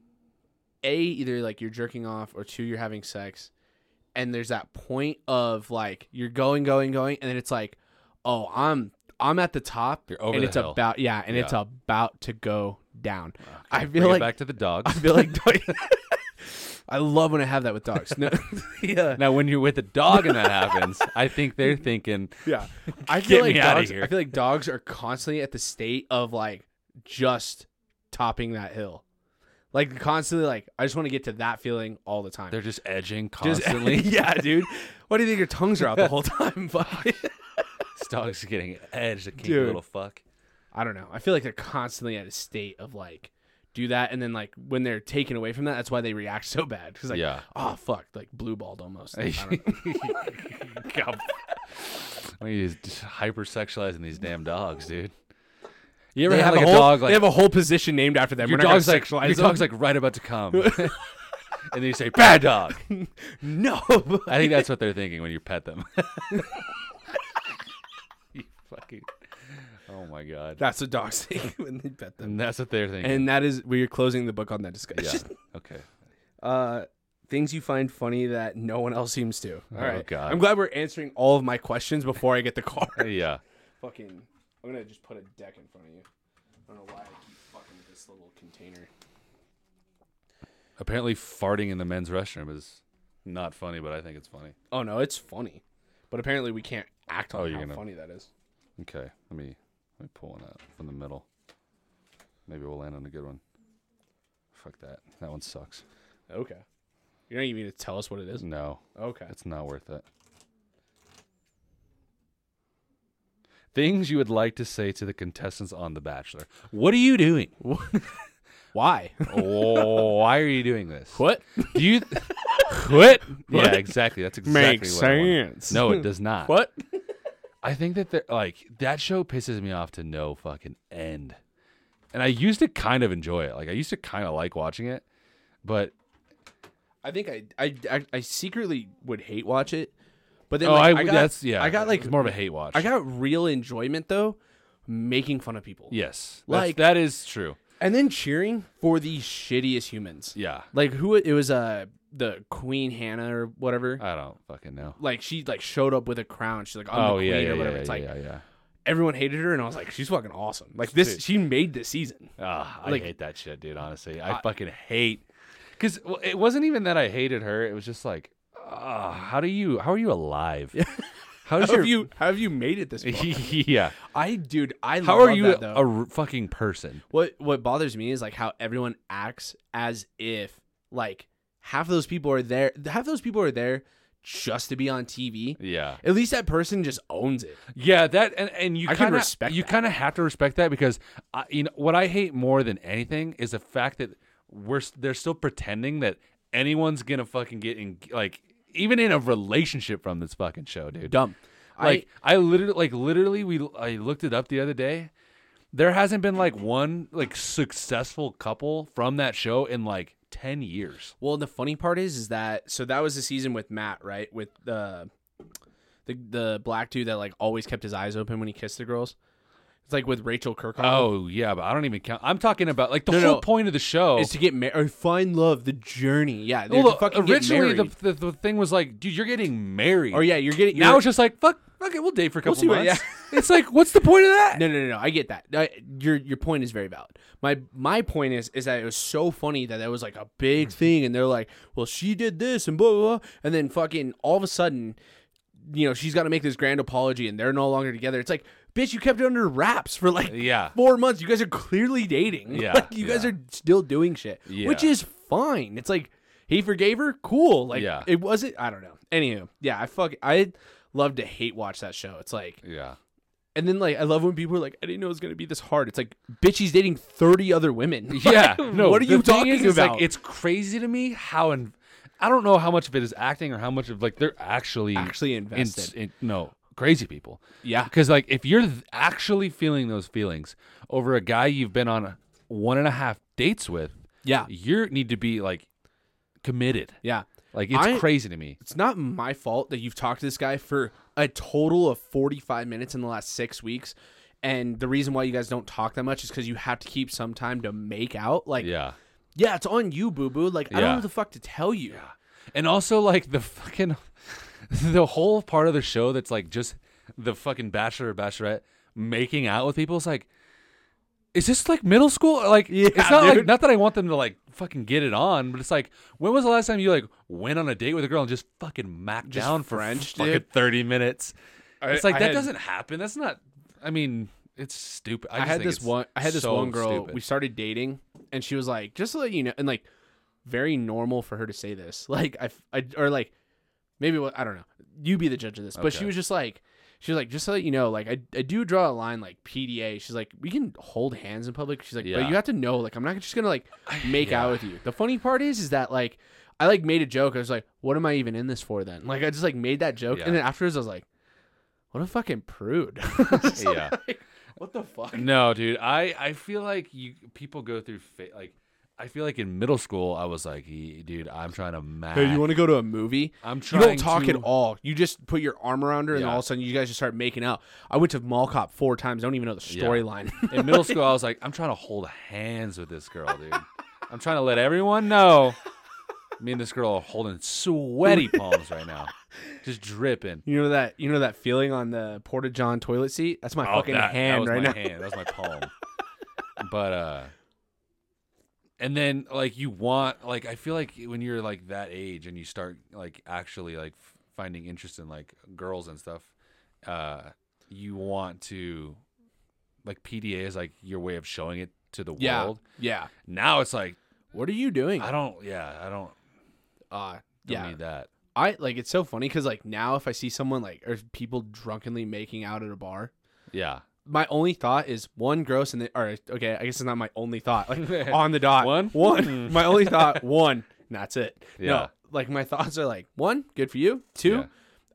a either like you're jerking off or two you're having sex and there's that point of like you're going going going and then it's like oh I'm I'm at the top You're over and the it's hill. about yeah and it's Yeah. about to go down. Uh, I Bring feel it like back to the dogs. I feel like [LAUGHS] I love when I have that with dogs. No, [LAUGHS] yeah. Now, when you're with a dog and that happens, I think they're thinking, Yeah. I Get feel like me outta dogs, here. I feel like dogs are constantly at the state of like just topping that hill. Like constantly like I just want to get to that feeling all the time. they're just edging Just- constantly. [LAUGHS] yeah, dude. Why do you think your tongues are out the whole time? Fuck. This dog's getting edged, a kinky Dude. little fuck. I don't know. I feel like they're constantly at a state of like do that and then like when they're taken away from that, that's why they react [LAUGHS] so bad. Cause like, Yeah. oh fuck, like blue balled almost. I don't know. [LAUGHS] God. I mean, he's just hypersexualizing these damn dogs, dude. You ever They have have like a a, whole, dog like they have a whole position named after them. your We're not gonna dog's like sexualize your them. dog's like right about to come, [LAUGHS] and then you say bad dog. no. I think that's what they're thinking when you pet them. Fucking. Oh my god. That's what dogs [LAUGHS] think when they pet them. And that's what they're thinking. And that is we are closing the book on that discussion. yeah. [LAUGHS] Okay. Uh, things you find funny that no one else seems to. All Oh, right. God. I'm glad we're answering all of my questions before I get the car. [LAUGHS] Yeah. Fucking. I'm gonna just put a deck in front of you. I don't know why I keep fucking with this little container. Apparently, farting in the men's restroom is not funny, but I think it's funny. Oh no, it's funny, but apparently we can't act on Oh, how gonna- funny that is. Okay, let me let me pull one out from the middle. Maybe we'll land on a good one. Fuck that. That one sucks. Okay. You're not even gonna tell us what it is. No, Okay. it's not worth it. Things you would like to say to the contestants on The Bachelor. What are you doing? [LAUGHS] Why? oh, why are you doing this? what? Do you what? [LAUGHS] Yeah, exactly. That's exactly Makes what I wanted. sense. No, it does not. What? I think that they're like that show pisses me off to no fucking end. And I used to kind of enjoy it. Like I used to kind of like watching it, but I think I, I I I secretly would hate watch it, but then oh, like, I, I got, that's yeah. I got like it's more of a hate watch. I got real enjoyment though, making fun of people. yes, like- like that is true. and then cheering for the shittiest humans. Yeah, Like who it was uh the Queen Hannah or whatever. I don't fucking know. like she like showed up with a crown. She's like I'm Oh the queen yeah, yeah, or whatever. yeah, it's like yeah, yeah. everyone hated her, and I was like, she's fucking awesome. Like this, Dude. she made this season. Ah, I Like- hate that shit, dude. Honestly, I, I- fucking hate. Because it wasn't even that I hated her. It was just like, ah, how do you? How are you alive? How [LAUGHS] How does have you how have you made it this [LAUGHS] far? yeah? I dude, I How love are you that, a r- fucking person? What what bothers me is like how everyone acts as if like half of those people are there. Half of those people are there just to be on TV. Yeah, At least that person just owns it. yeah. That and, and you I can kind of respect you kind of have to respect that because I, you know what I hate more than anything is the fact that we're they're still pretending that anyone's gonna fucking get in like even in a relationship from this fucking show, dude. Dumb. Like I, literally like literally we I looked it up the other day. There hasn't been like one like successful couple from that show in like 10 years. Well, the funny part is, is that so that was the season with Matt, right? With the the the black dude that like always kept his eyes open when he kissed the girls. It's like with Rachel Kirkhoff. Oh, yeah, but I don't even count. I'm talking about like the No, whole no. point of the show. is to get married or find love, the journey. Yeah, they're Well, to fucking get originally the, married. the the thing was like, dude, you're getting married. or yeah, you're getting now you're- it's just like fuck, it, we'll date for a couple see what- months. [LAUGHS] it's like, what's the point of that? No, no, no, no. I get that. I, your your point is very valid. My my point is is that it was so funny that that was like a big mm-hmm. thing, and they're like, "Well, she did this and blah blah,", blah. and then fucking all of a sudden, you know, she's got to make this grand apology, and they're no longer together. It's like bitch, you kept it under wraps for like Yeah. four months. You guys are clearly dating. [LAUGHS] Yeah, Like, you guys are still doing shit, which is fine. It's like he forgave her. Cool. Like Yeah. it wasn't. I don't know. Anywho, yeah, I fuck. I love to hate watch that show. It's like, Yeah. and then like I love when people are like, I didn't know it was gonna be this hard. It's like, bitch, he's dating thirty other women. [LAUGHS] Yeah. Like, no. what are you talking is, about? Like, it's crazy to me how and I don't know how much of it is acting or how much of like they're actually actually in, invested. in- no crazy people. yeah. Because like if you're th- actually feeling those feelings over a guy you've been on one and a half dates with, Yeah. you need to be like committed. Yeah. Like it's I- crazy to me. It's not my fault that you've talked to this guy for a total of 45 minutes in the last six weeks. And the reason why you guys don't talk that much is because you have to keep some time to make out. Like, yeah, Yeah. it's on you, boo boo. Like, I don't Yeah. know what the fuck to tell you. And also like the fucking [LAUGHS] the whole part of the show that's like just the fucking bachelor or bachelorette making out with people. It's like, is this like middle school? Like, Yeah, it's not like not that I want them to like fucking get it on, but it's like, when was the last time you like went on a date with a girl and just fucking macked Just down for Frenched fucking thirty minutes? I- it's like I that had- doesn't happen. That's not. I mean, it's stupid. I, I, had this one. I had this so one girl. stupid. We started dating, and she was like, just to let you know, and like, very normal for her to say this. Like, I, I or like, maybe what I don't know. You be the judge of this. But she was just like, she was like, just to let you know, like, I, I do draw a line like PDA. She's like, we can hold hands in public. She's like, Yeah. but you have to know, like, I'm not just gonna like make yeah. out with you. The funny part is, is that like, I like made a joke. I was like, what am I even in this for then? Like, I just like made that joke, Yeah. and then afterwards, I was like, what a fucking prude. [LAUGHS] yeah. what the fuck? No, dude. I I feel like you people go through fa- like I feel like in middle school I was like, dude, I'm trying to mac. Hey, you want to go to a movie? I'm trying. You don't talk to, at all. You just put your arm around her, and Yeah. all of a sudden, you guys just start making out. I went to Mall Cop four times. I don't even know the Yeah. storyline. In middle [LAUGHS] school, I was like, I'm trying to hold hands with this girl, dude. I'm trying to let everyone know. Me and this girl are holding sweaty palms right now, just dripping. you know that. You know that feeling on the Porta John toilet seat. That's my Oh, fucking that, hand that right my now. hand. That was my palm. [LAUGHS] but uh, and then like you want like I feel like when you're like that age and you start like actually like f- finding interest in like girls and stuff, uh, you want to like PDA is like your way of showing it to the Yeah, world. yeah. Now it's like What are you doing? I don't. Yeah, I don't. Uh, Don't yeah. need that. I like it's so funny because like now if I see someone like or people drunkenly making out at a bar, Yeah. My only thought is one gross and then or okay, I guess it's not my only thought. Like [LAUGHS] on the dot, One? one. my only thought, [LAUGHS] one. And that's it. Yeah. No, like my thoughts are like one, good for you. Two, Yeah.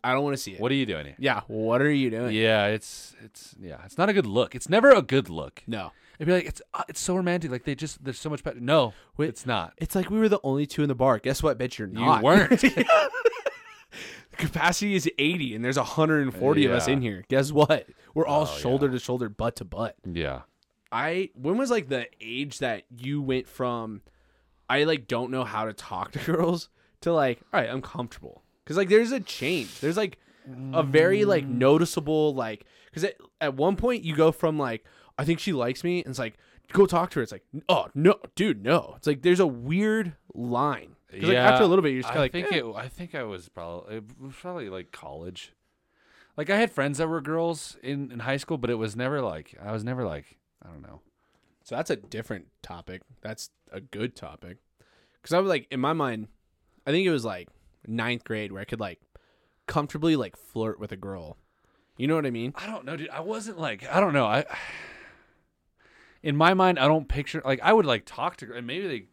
I don't want to see it. What are you doing here? Yeah, what are you doing? Yeah, it's it's yeah, it's not a good look. It's never a good look. No, It'd be like it's uh, it's so romantic. Like they just there's so much better. No, Wait. it's not. it's like we were the only two in the bar. Guess what, bitch? You're not. You weren't. [LAUGHS] Capacity is 80, and there's 140 of us in here. Guess what? We're all Oh, shoulder yeah. to shoulder, butt to butt. Yeah. I when was like the age that you went from I like don't know how to talk [LAUGHS] to girls to like all right I'm comfortable because like there's a change there's like a very like mm. noticeable like because at, at one point you go from like I think she likes me and it's like go talk to her it's like oh no dude no it's like there's a weird line because like after a little bit you're just I kind of like think eh. it. I think I was probably it was probably like college. Like I had friends that were girls in in high school, but it was never like I was never like I don't know. So that's a different topic. That's a good topic. Because I was like, in my mind, I think it was like ninth grade where I could like comfortably like flirt with a girl. You know what I mean? I don't know, dude. I wasn't like I don't know. I [SIGHS] in my mind, I don't picture like I would like talk to, and maybe they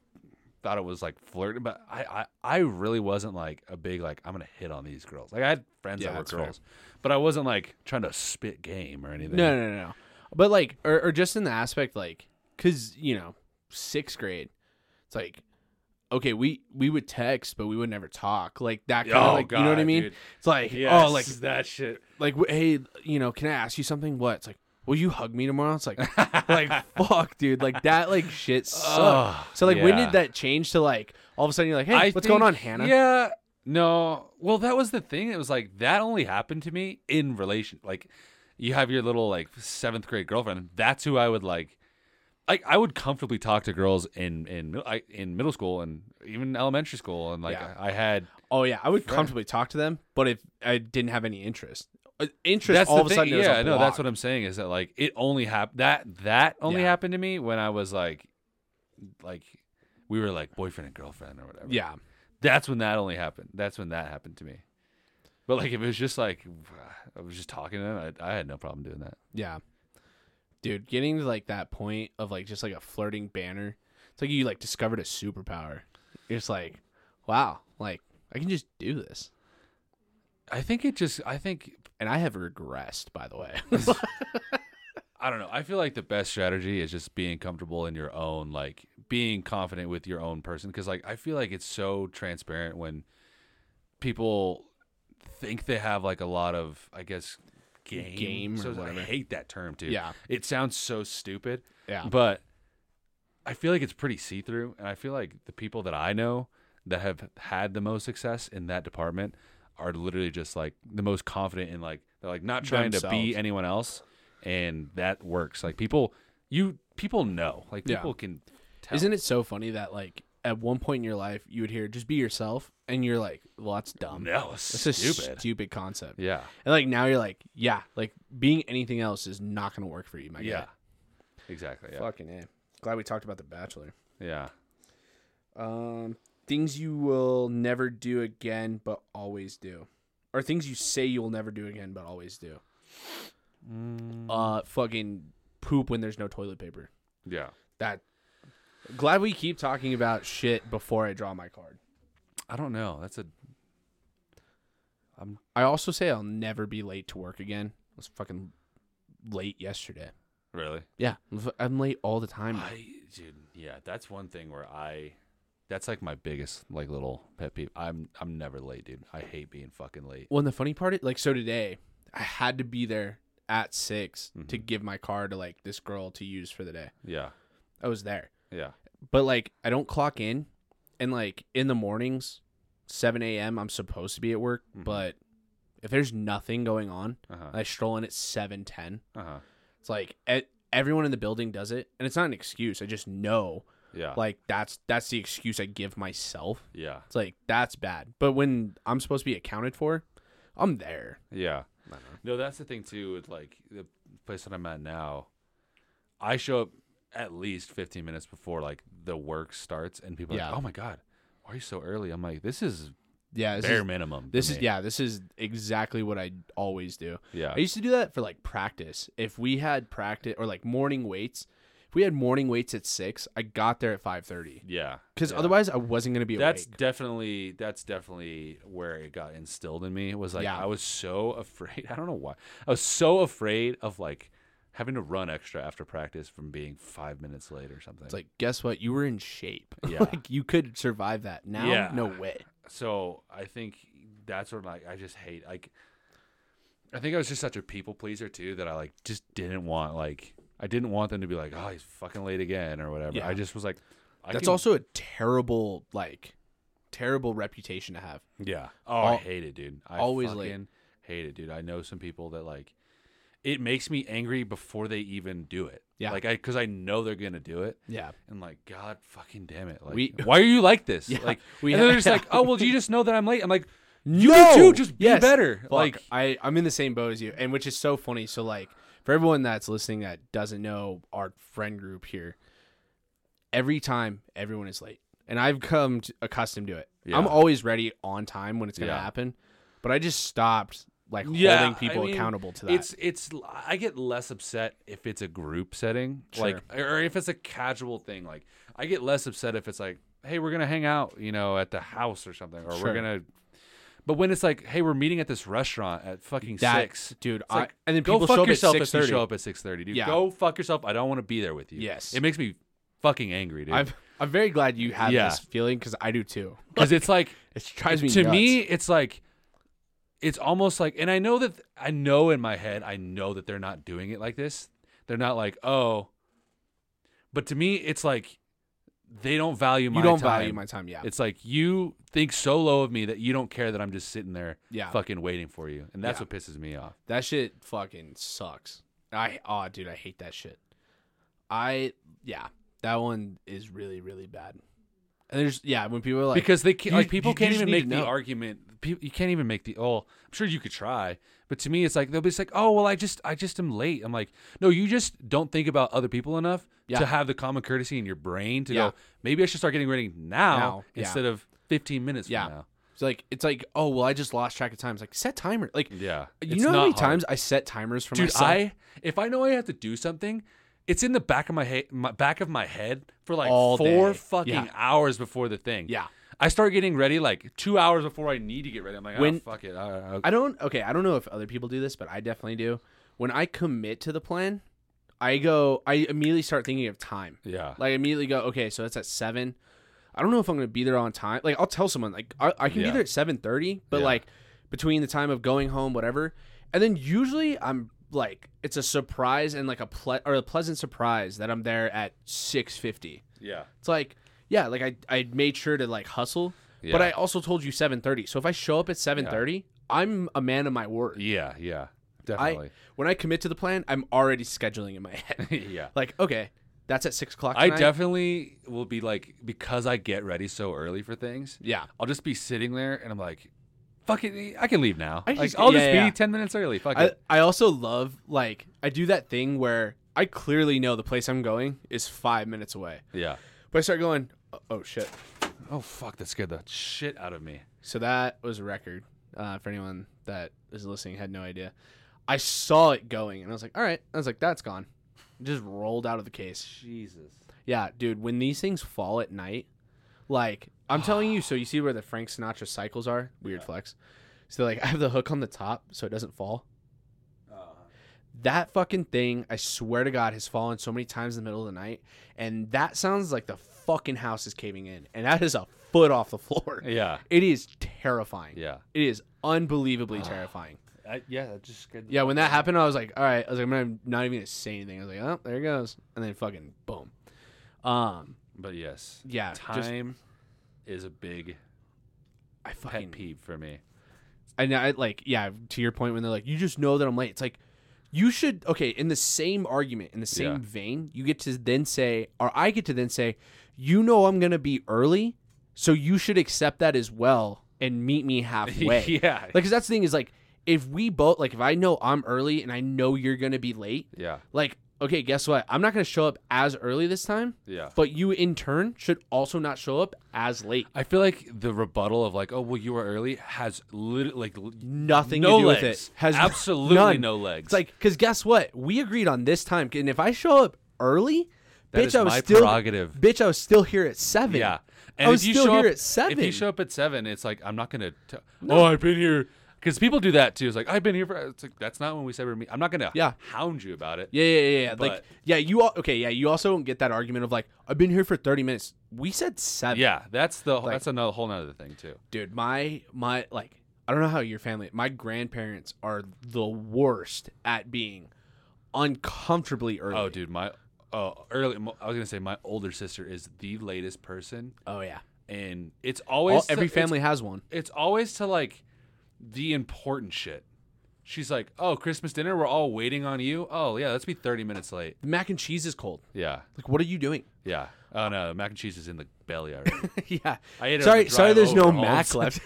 thought it was like flirting, but I I, I really wasn't like a big like I'm gonna hit on these girls. Like I had friends Yeah, that were that's fair. girls, but I wasn't like trying to spit game or anything. No, no, no, no. But like, or, or just in the aspect like, cause you know, sixth grade, it's like, okay, we we would text, but we would never talk. Like that kind of Oh, like, you know what I mean? dude. It's like, oh, Yes, oh, like that shit. like hey you know can i ask you something what it's like will you hug me tomorrow it's like [LAUGHS] like fuck dude like that like shit sucks so like when yeah. did that change to like all of a sudden you're like hey I what's going on hannah Yeah. No. Well, that was the thing. It was like that only happened to me in relation. Like, you have your little like seventh grade girlfriend. That's who I would like. Like, I would comfortably talk to girls in in I- in middle school and even elementary school, and like Yeah. I, I had oh yeah i would comfortably talk to them but if i didn't have any interest Uh, interest That's all of a sudden. yeah, no, that's what I'm saying. Is that like it only happened that that only Yeah. happened to me when I was like, like we were like boyfriend and girlfriend or whatever. Yeah, that's when that only happened. That's when that happened to me. But like if it was just like I was just talking to him, I, I had no problem doing that. yeah, dude. Getting to like that point of like just like a flirting banner. It's like you like discovered a superpower. You're like, wow, like I can just do this. I think it just I think And I have regressed, by the way. [LAUGHS] I [LAUGHS] don't know. I feel like the best strategy is just being comfortable in your own, like being confident with your own person. Because like I feel like it's so transparent when people think they have like a lot of, I guess, game. Game or so I hate that term, too. Yeah. it sounds so stupid. yeah, but I feel like it's pretty see through, and I feel like the people that I know that have had the most success in that department are literally just like the most confident in like they're like not trying to be anyone else, and that works. Like people, you people know, like Yeah. people can. Tell. Isn't it so funny that like at one point in your life you would hear just be yourself, and you're like, well, that's dumb. No, it's That's a stupid. stupid concept. yeah, And like now you're like, yeah, like being anything else is not gonna work for you, my yeah, guy. exactly. Yeah, Fucking a. Glad we talked about the Bachelor. yeah. Um, things you will never do again, but always do, or things you say you will never do again, but always do. Mm. Uh, fucking poop when there's no toilet paper. yeah. That. Glad we keep talking about shit before I draw my card. I don't know. That's a. I'm I also say I'll never be late to work again. I was fucking late yesterday. really. Yeah, I'm late all the time. I, dude, yeah, that's one thing where I, that's like my biggest like little pet peeve. I'm I'm never late, dude. I hate being fucking late. Well, and the funny part, is, like, so today, I had to be there at 6 Mm-hmm. to give my car to like this girl to use for the day. Yeah, I was there, yeah, but like, I don't clock in, and like in the mornings, 7 a.m. I'm supposed to be at work, Mhm. but if there's nothing going on, uh huh, I stroll in at 7:10. uh huh, It's like everyone in the building does it, and it's not an excuse. I just know, yeah, like that's that's the excuse I give myself. yeah, It's like that's bad. But when I'm supposed to be accounted for, I'm there. yeah. No, that's the thing too. With like the place that I'm at now, I show up at least 15 minutes before like the work starts, and people are Yeah. like, "Oh my god, why are you so early?" I'm like, "This is Yeah, this bare is, minimum." for this is me." yeah, this is exactly what I always do. yeah, I used to do that for like practice. If we had practice or like morning weights, we had morning weights at six, I got there at five thirty yeah. because yeah. otherwise I wasn't gonna be that's awake. definitely that's definitely where it got instilled in me. It was like Yeah. I was so afraid. [LAUGHS] I don't know why. I was so afraid of like having to run extra after practice from being five minutes late or something. It's like guess what? You were in shape. [LAUGHS] Yeah. like you could survive that. Now, Yeah. no way. so I think that's what like I just hate like. I think I was just such a people pleaser too that I like just didn't want like I didn't want them to be like oh he's fucking late again or whatever. Yeah. I just was like I That's can- also a terrible like terrible reputation to have. Yeah. Oh, I Al- hate it, dude. I always fucking late. hate it, dude. I know some people that like it makes me angry before they even do it. Yeah. Like I because I know they're gonna do it. Yeah. And like, God fucking damn it. Like We- [LAUGHS] why are you like this? [LAUGHS] Yeah, like we and then they're just [LAUGHS] like, Oh well, do you just know that I'm late? I'm like, you No! too, just Yes. be better. Fuck, Like I, I'm in the same boat as you, and which is so funny. So like for everyone that's listening that doesn't know our friend group here, every time everyone is late, and I've come to, accustomed to it. Yeah. I'm always ready on time when it's gonna Yeah. happen, but I just stopped like Yeah, holding people I mean, accountable to that. It's it's I get less upset if it's a group setting, like or if it's a casual thing. Like I get less upset if it's like, hey, we're gonna hang out, you know, at the house or something, or Sure. we're gonna. But when it's like, hey, we're meeting at this restaurant at fucking That- six, dude. it's I, like, and then go people fuck show up yourself at if six you show up at six thirty, dude. Yeah. Go fuck yourself. I don't want to be there with you. Yes. it makes me fucking angry, dude. I've, I'm very glad you have Yeah. this feeling because I do too. [LAUGHS] Because it's like It drives me to nuts. me it's like it's almost like and i know that i know in my head i know that they're not doing it like this they're not like oh but to me it's like they don't value my time. you don't time. value my time. Yeah, it's like you think so low of me that you don't care that i'm just sitting there yeah. fucking waiting for you and that's Yeah. what pisses me off That shit fucking sucks. I oh dude, I hate that shit. I yeah, that one is really really bad. And there's yeah, when people are like because they can't, like people can't even make the argument people you can't even make the. Oh, I'm sure you could try, but to me, it's like they'll be just like, oh well, I just I just am late. I'm like, no, you just don't think about other people enough Yeah. to have the common courtesy in your brain to Yeah. go. Maybe I should start getting ready now, Now, yeah. instead of 15 minutes Yeah. from now. It's like it's like oh well I just lost track of time. It's like set timer. Like Yeah, you know how many hard. times I set timers for dude myself. i if i know i have to do something it's in the back of my head my back of my head for like All four day. fucking Yeah. hours before the thing Yeah. I start getting ready like two hours before i need to get ready i'm like ah, When- oh fuck it I, I, I don't okay, I don't know if other people do this, but I definitely do. When I commit to the plan, I go I immediately start thinking of time. yeah Like I immediately go, okay, so it's at seven. I don't know if I'm gonna be there on time. Like I'll tell someone like I, I can Yeah. be there at seven thirty, but Yeah. like between the time of going home, whatever, and then usually I'm like it's a surprise and like a ple- or a pleasant surprise that I'm there at six fifty. yeah It's like yeah, like I I made sure to like hustle, but I also told you seven thirty. So if I show up at seven thirty, I'm a man of my word. yeah yeah I definitely when I commit to the plan, I'm already scheduling in my head. [LAUGHS] yeah like okay, that's at six o'clock. i definitely will be like because i get ready so early for things yeah. i'll just be sitting there and i'm like fuck it i can leave now I like, just- i'll yeah, just yeah. be 10 minutes early fuck I, it I also love like I do that thing where I clearly know the place I'm going is five minutes away, yeah but I start going, "Oh, oh shit!" oh fuck that scared the shit out of me So that was a record uh, for anyone that is listening had no idea. I saw it going and I was like, "All right," I was like, "That's gone." Just rolled out of the case. jesus Yeah, dude. When these things fall at night, like I'm telling you, so you see where the Frank Sinatra cycles are? Weird flex. So like [LAUGHS] I have the hook on the top so it doesn't fall. That fucking thing, I swear to God, has fallen so many times in the middle of the night, and that sounds like the fucking house is caving in, and that is a foot off the floor. [LAUGHS] yeah It is terrifying. yeah It is unbelievably terrifying. I, yeah, that just scared. Yeah, when that happened, I was like, all right. I was like, I'm not, not even gonna say anything. I was like, oh, there it goes, and then fucking boom. Um, But yes, yeah, just- time is a big I pet fucking peeve for me. And I like, yeah, to your point when they're like, you just know that I'm late. It's like, you should, okay, in the same argument, in the same Yeah. vein, you get to then say, or I get to then say, you know, I'm going to be early. So you should accept that as well and meet me halfway. [LAUGHS] yeah, Like, cause that's the thing is like, if we both, like, if I know I'm early and I know you're going to be late, yeah, like, okay, guess what? I'm not going to show up as early this time, yeah. but you in turn should also not show up as late. I feel like the rebuttal of like, oh well, you were early has literally like Nothing no to do legs. with it. Has absolutely none. no legs. It's like, because guess what? We agreed on this time. And if I show up early, That bitch, I was still prerogative. Bitch, I was still here at seven. yeah. I was if you still show here up, at seven. If you show up at seven, it's like I'm not gonna. T- Oh, I've been here because people do that too. It's like I've been here for. It's like that's not when we said we're meeting. I'm not gonna Yeah. hound you about it. yeah, yeah, yeah, yeah. Like, yeah, you all okay? Yeah, you also don't get that argument of like, I've been here for thirty minutes. We said seven. Yeah, that's the that's another whole nother thing too. dude. My my like, I don't know how your family. My grandparents are the worst at being uncomfortably early. Oh, dude, my oh early. I was gonna say my older sister is the latest person, Oh yeah. and it's All, always to- every it's- family has one. It's, always to like the important shit. She's like, "Oh, Christmas dinner. We're all waiting on you. Oh yeah, let's be thirty minutes late. The mac and cheese is cold. Yeah, Like, what are you doing? yeah. Oh no, mac and cheese is in the belly already. [LAUGHS] yeah. I ate it on sorry, the sorry. drive There's no Mac [LAUGHS] left.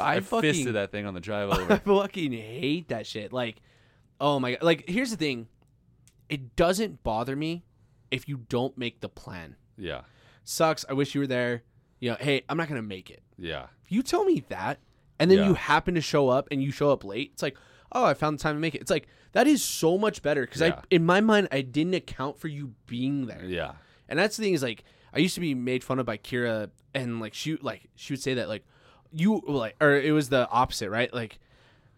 I, I fucking fisted that thing on the drive [LAUGHS] over. I fucking hate that shit. Like, oh my god. Like, here's the thing. It doesn't bother me if you don't make the plan. yeah, Sucks. I wish you were there. You know, hey, I'm not gonna make it. yeah, If you tell me that, and then Yeah. you happen to show up and you show up late, it's like, oh, I found the time to make it. It's like that is so much better because I, in my mind, I didn't account for you being there. yeah, And that's the thing is like I used to be made fun of by Kira and like she like she would say that like you like or it was the opposite, right? Like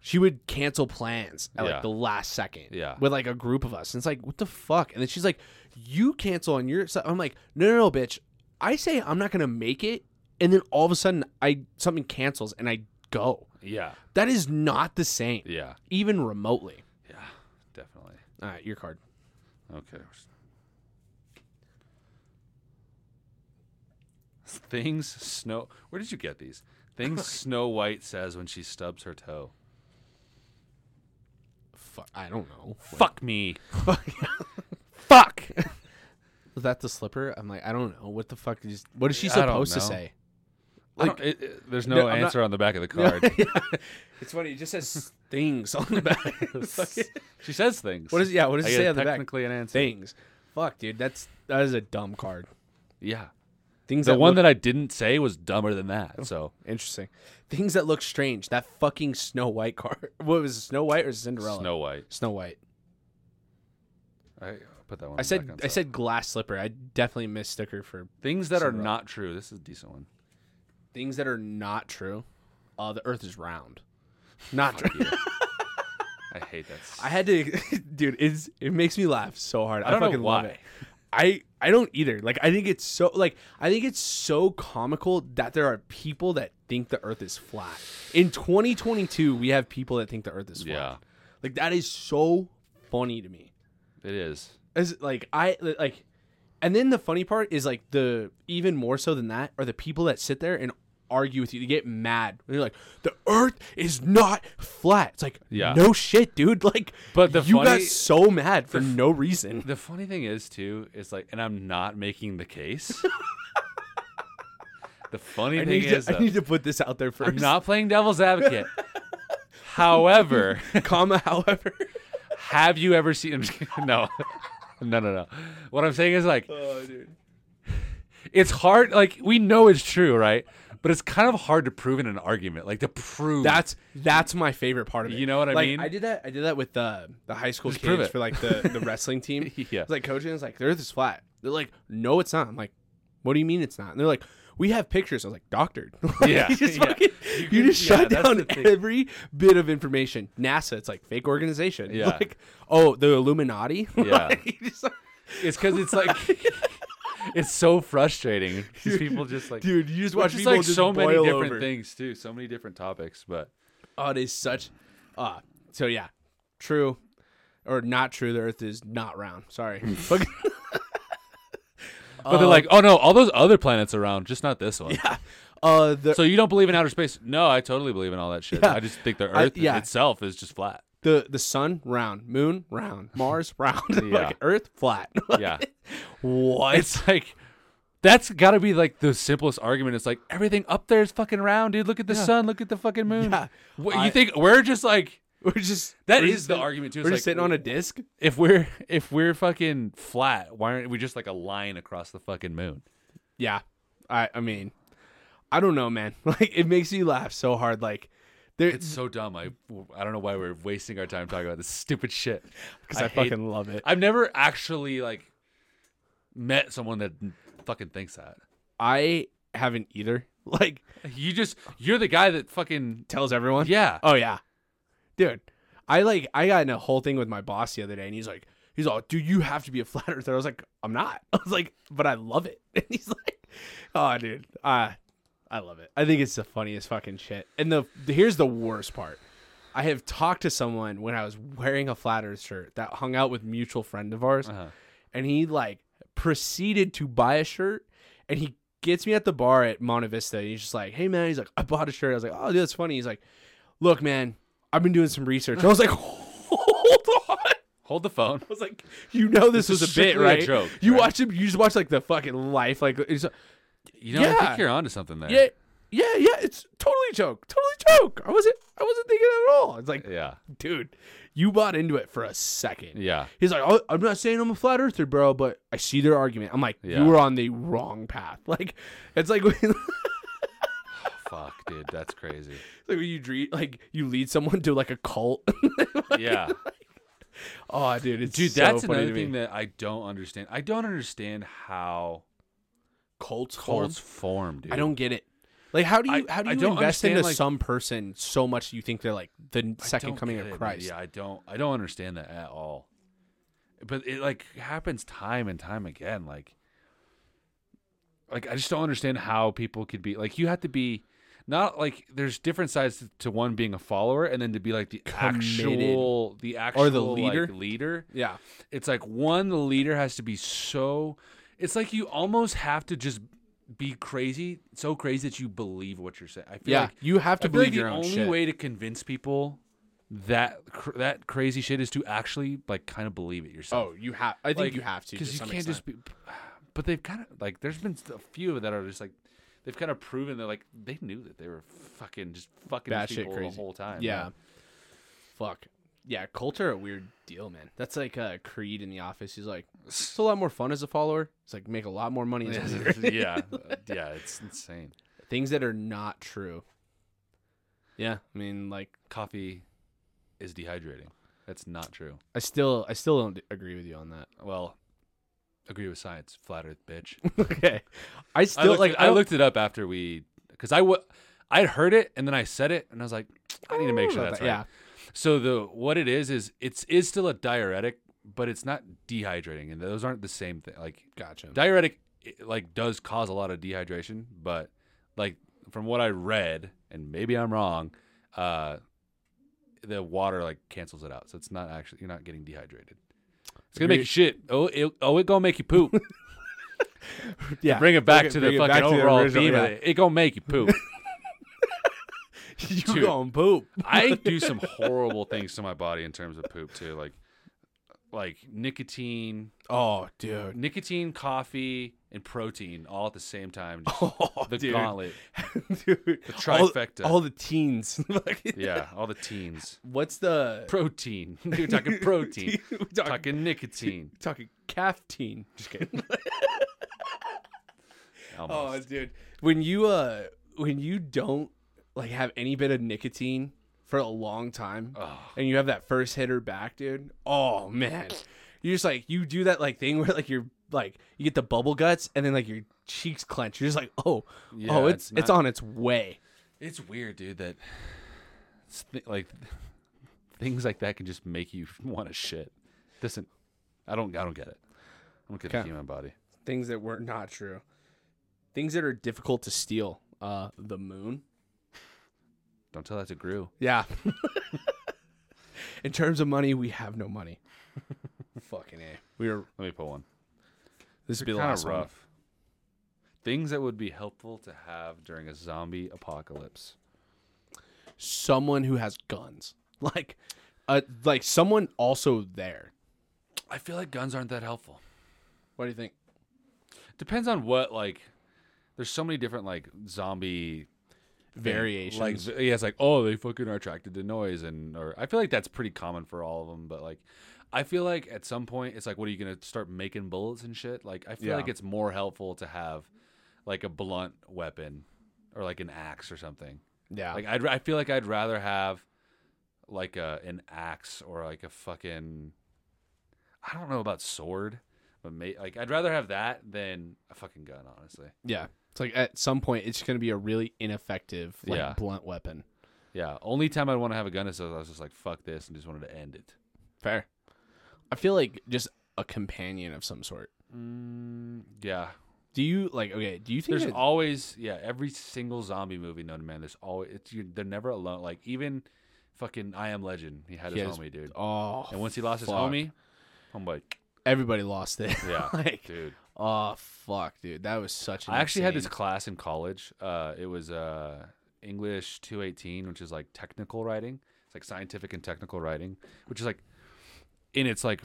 she would cancel plans at Yeah. like the last second. Yeah. With like a group of us. And it's like, what the fuck? And then she's like, You cancel on your side. I'm like, no no no bitch. I say I'm not gonna make it and then all of a sudden I something cancels and I go. yeah, That is not the same. yeah, Even remotely. yeah. Definitely. All right, your card. Okay. Things Snow. Where did you get these? Things [LAUGHS] Snow White says when she stubs her toe. Fuck I don't know. Fuck me. [LAUGHS] fuck. Was that the slipper? I'm like, I don't know. What the fuck is what is she I don't supposed to know. say? I Like don't- it- it- there's no, No, I'm not- answer on the back of the [LAUGHS] card. it's funny. It just says things on the back. [LAUGHS] she says things. what is yeah? What does I it get say on the back? technically an answer. Things. Fuck, dude. That's that is a dumb card. Yeah. Things The that one look, that I didn't say was dumber than that. So interesting. Things that look strange. That fucking Snow White card. [LAUGHS] What was it, Snow White or Cinderella? Snow White. Snow White. I put that one. I said on I said glass slipper. I definitely missed sticker for things that are not true. This is a decent one. things that are not true. Uh, the Earth is round. Not true. [LAUGHS] I hate that. I had to, [LAUGHS] dude. It's it makes me laugh so hard. I, I don't know fucking love why. it. I I don't either. Like I think it's so like I think it's so comical that there are people that think the Earth is flat. In 2022, we have people that think the Earth is flat. Yeah, Like that is so funny to me. it is. As like I like, and then the funny part is like the even more so than that are the people that sit there and argue with you. They get mad. They're like, the Earth is not flat. It's like, Yeah. no shit, dude. [LAUGHS] Like, But the you got so mad for no reason. The funny thing is too is like, and I'm not making the case. [LAUGHS] the funny I thing need, is, to, I need to put this out there 1st I'm not playing devil's advocate. [LAUGHS] However, comma. However, have you ever seen? no, no, no, no. What I'm saying is like, oh, dude. it's hard. Like we know it's true, right? But it's kind of hard to prove in an argument. Like to prove That's that's my favorite part of it. You know what I Like, mean? I did that. I did that with the the high school Just kids for like the the [LAUGHS] wrestling team. [LAUGHS] Yeah. It's like coaching is like the Earth is flat. They're like, no, it's not. I'm like, what do you mean it's not? And they're like, we have pictures. I was like, doctored. [LAUGHS] Yeah, you just yeah. fucking, You you, can- just yeah, shut down every bit of information. NASA, it's like fake organization. Yeah. Like, oh, the Illuminati. Yeah. Like, just- It's because it's like it's so frustrating. [LAUGHS] These people just like dude, you just watch is people like just so many different over. things too, so many different topics. But Oh, it is such. Uh, so yeah, true or not true. The Earth is not round. Sorry. [LAUGHS] Fuck- [LAUGHS] but they're like, oh no, all those other planets around, just not this one. Yeah. uh, the So you don't believe in outer space? No, I totally believe in all that shit. Yeah. I just think the I- Earth yeah. itself is just flat. The the sun round, moon round, [LAUGHS] Mars round, [LAUGHS] Yeah. like Earth flat. [LAUGHS] Yeah, what? it's like that's got to be like the simplest argument. It's like everything up there is fucking round, dude. Look at the sun. Look at the fucking moon. Yeah. What, I- you think we're just like we're just that we're is just the sitting- argument too. It's We're like just sitting on a disc. if we're if we're fucking flat, why aren't we just like a line across the fucking moon? Yeah, I I mean, I don't know, man. Like it makes me laugh so hard. Like there, It's so dumb. I I don't know why we're wasting our time talking about this stupid shit. [LAUGHS] because I, hate- fucking love it. I've never actually like met someone that fucking thinks that. I haven't either. [LAUGHS] Like You just you're the guy that fucking tells everyone. yeah. Oh yeah, dude. I like I got in a whole thing with my boss the other day, and he's like, he's all, dude, you have to be a [LAUGHS] flat earther. I was like, I'm not. I was like, but I love it. And he's like, oh, dude, uh, I love it. I think it's the funniest fucking shit. And the, the here's the worst part. I have talked to someone when I was wearing a flat earth shirt that hung out with a mutual friend of ours, Uh-huh. and he like proceeded to buy a shirt, and he gets me at the bar at Monte Vista. And he's just like, "Hey man," he's like, "I bought a shirt." I was like, "Oh, dude, that's funny." He's like, "Look, man, I've been doing some research." I was like, [LAUGHS] "Hold on." Hold the phone. I was like, "You know this, This was a bit, strictly a right?" joke, you right? watch him. You just watch like the fucking life, like it's, You know, I Yeah. think you're onto something there. yeah, yeah, yeah. It's totally a joke, totally joke. I wasn't, I wasn't thinking at all. It's like, Yeah. dude, you bought into it for a second. Yeah. He's like, oh, I'm not saying I'm a flat earther, bro, but I see their argument. I'm like, Yeah. you were on the wrong path. [LAUGHS] Like, it's like [LAUGHS] Fuck, dude, that's crazy. like when you dream, like you lead someone to like a cult. [LAUGHS] Yeah. oh, dude, it's Dude, so that's another thing that I don't understand. I don't understand how cults, cults form, dude. I don't get it. Like, how do you I- how do you invest into like- some person so much you think they're like the second coming of it, Christ? Yeah, I don't. I don't understand that at all. But it like happens time and time again. Like, like I just don't understand how people could be like. You have to be not like there's different sides to, to one being a follower and then to be like the Committed. actual the actual Or the like, leader? leader. Yeah, It's like one the leader has to be so. It's like you almost have to just be crazy, so crazy that you believe what you're saying. I feel yeah. like you have to I believe like your the own only shit. way to convince people that cr- that crazy shit is to actually like kind of believe it yourself. oh, you have. I think Like, you have to because you can't extent. just be. But they've kind of like there's been a few that are just like they've kind of proven that like they knew that they were fucking just fucking Batshit people crazy. the whole time. Yeah. Fuck. Yeah, cults are a weird deal, man. That's like uh, Creed in the office. He's like, it's a lot more fun as a follower. It's like make a lot more money as a leader. [LAUGHS] yeah, [LAUGHS] yeah, it's insane. Things that are not true. Yeah, I mean, like, Coffee is dehydrating. That's not true. I still, I still don't agree with you on that. Well, agree with science, flat Earth bitch. [LAUGHS] okay, I I still looked, like. it, I I looked it up after we because I would, I'd heard it and then I said it and I was like, I need to make sure that's right. that. So the what it is is it's is still a diuretic, but it's not dehydrating, and those aren't the same thing. Like gotcha. diuretic, it, like does cause a lot of dehydration, but like from what I read, and maybe I'm wrong, uh, the water like cancels it out, so it's not actually you're not getting dehydrated. It's gonna make you shit. Oh, it, oh, it gonna make you poop. [LAUGHS] yeah, Bring it back Okay, to the bring it fucking to the overall original, theme. yeah. It. it gonna make you poop. [LAUGHS] you Dude. going poop? I [LAUGHS] do some horrible things to my body in terms of poop too, like like nicotine, Oh, dude. nicotine, coffee, and protein all at the same time. [LAUGHS] Oh, the dude. gauntlet. dude. The trifecta. All, the teens. Yeah, all the teens. What's the Protein. You're talking protein. We're talking, talking nicotine. talking caffeine. Just kidding. oh, dude. When you uh when you don't like have any bit of nicotine for a long time Oh. and you have that first hitter back, dude. Oh man. You just like you do that like thing [LAUGHS] where like you're like you get the bubble guts and then like your cheeks clench. You're just like, "Oh, Yeah, oh, it's it's it's, on its way." It's weird, dude. That it's th- like things like that can just make you [LAUGHS] want to shit. Doesn't I don't I don't get it. I don't get the Okay. human body. Things that were not true. Things that are difficult to steal. Uh the moon. Don't tell that to Gru. Yeah. [LAUGHS] In terms of money, we have no money. [LAUGHS] Fucking a. We are. Let me pull one. This would be the Kind last of one. rough. Things that would be helpful to have during a zombie apocalypse. Someone who has guns, [LAUGHS] like, uh, like someone also there. I feel like guns aren't that helpful. What do you think? Depends on what like. There's so many different like zombie Variations. Like yeah, it's like oh they fucking are attracted to noise and or I feel like that's pretty common for all of them. But like, I feel like at some point it's like what are you gonna start making bullets and shit? Like I feel Yeah. like it's more helpful to have like a blunt weapon or like an axe or something. Yeah. Like I'd I feel like I'd rather have like a an axe or like a fucking I don't know about sword, but may, like I'd rather have that than a fucking gun, honestly. yeah. It's like at some point it's going to be a really ineffective, like Yeah. blunt weapon. Yeah, only time I'd want to have a gun is if I was just like fuck this and just wanted to end it. Fair. I feel like just a companion of some sort. Mm, yeah, Do you like? Okay. Do you think there's that- always yeah every single zombie movie known to man. There's always it's you, they're never alone. Like even fucking I Am Legend, he had his homie dude, Oh, and once he lost his fuck. homie, homeboy, everybody lost it. yeah, [LAUGHS] like, dude. Oh fuck, dude, that was such. An I actually had this class in college. Uh, it was uh, English 218, which is like technical writing. It's like scientific and technical writing, which is like in its like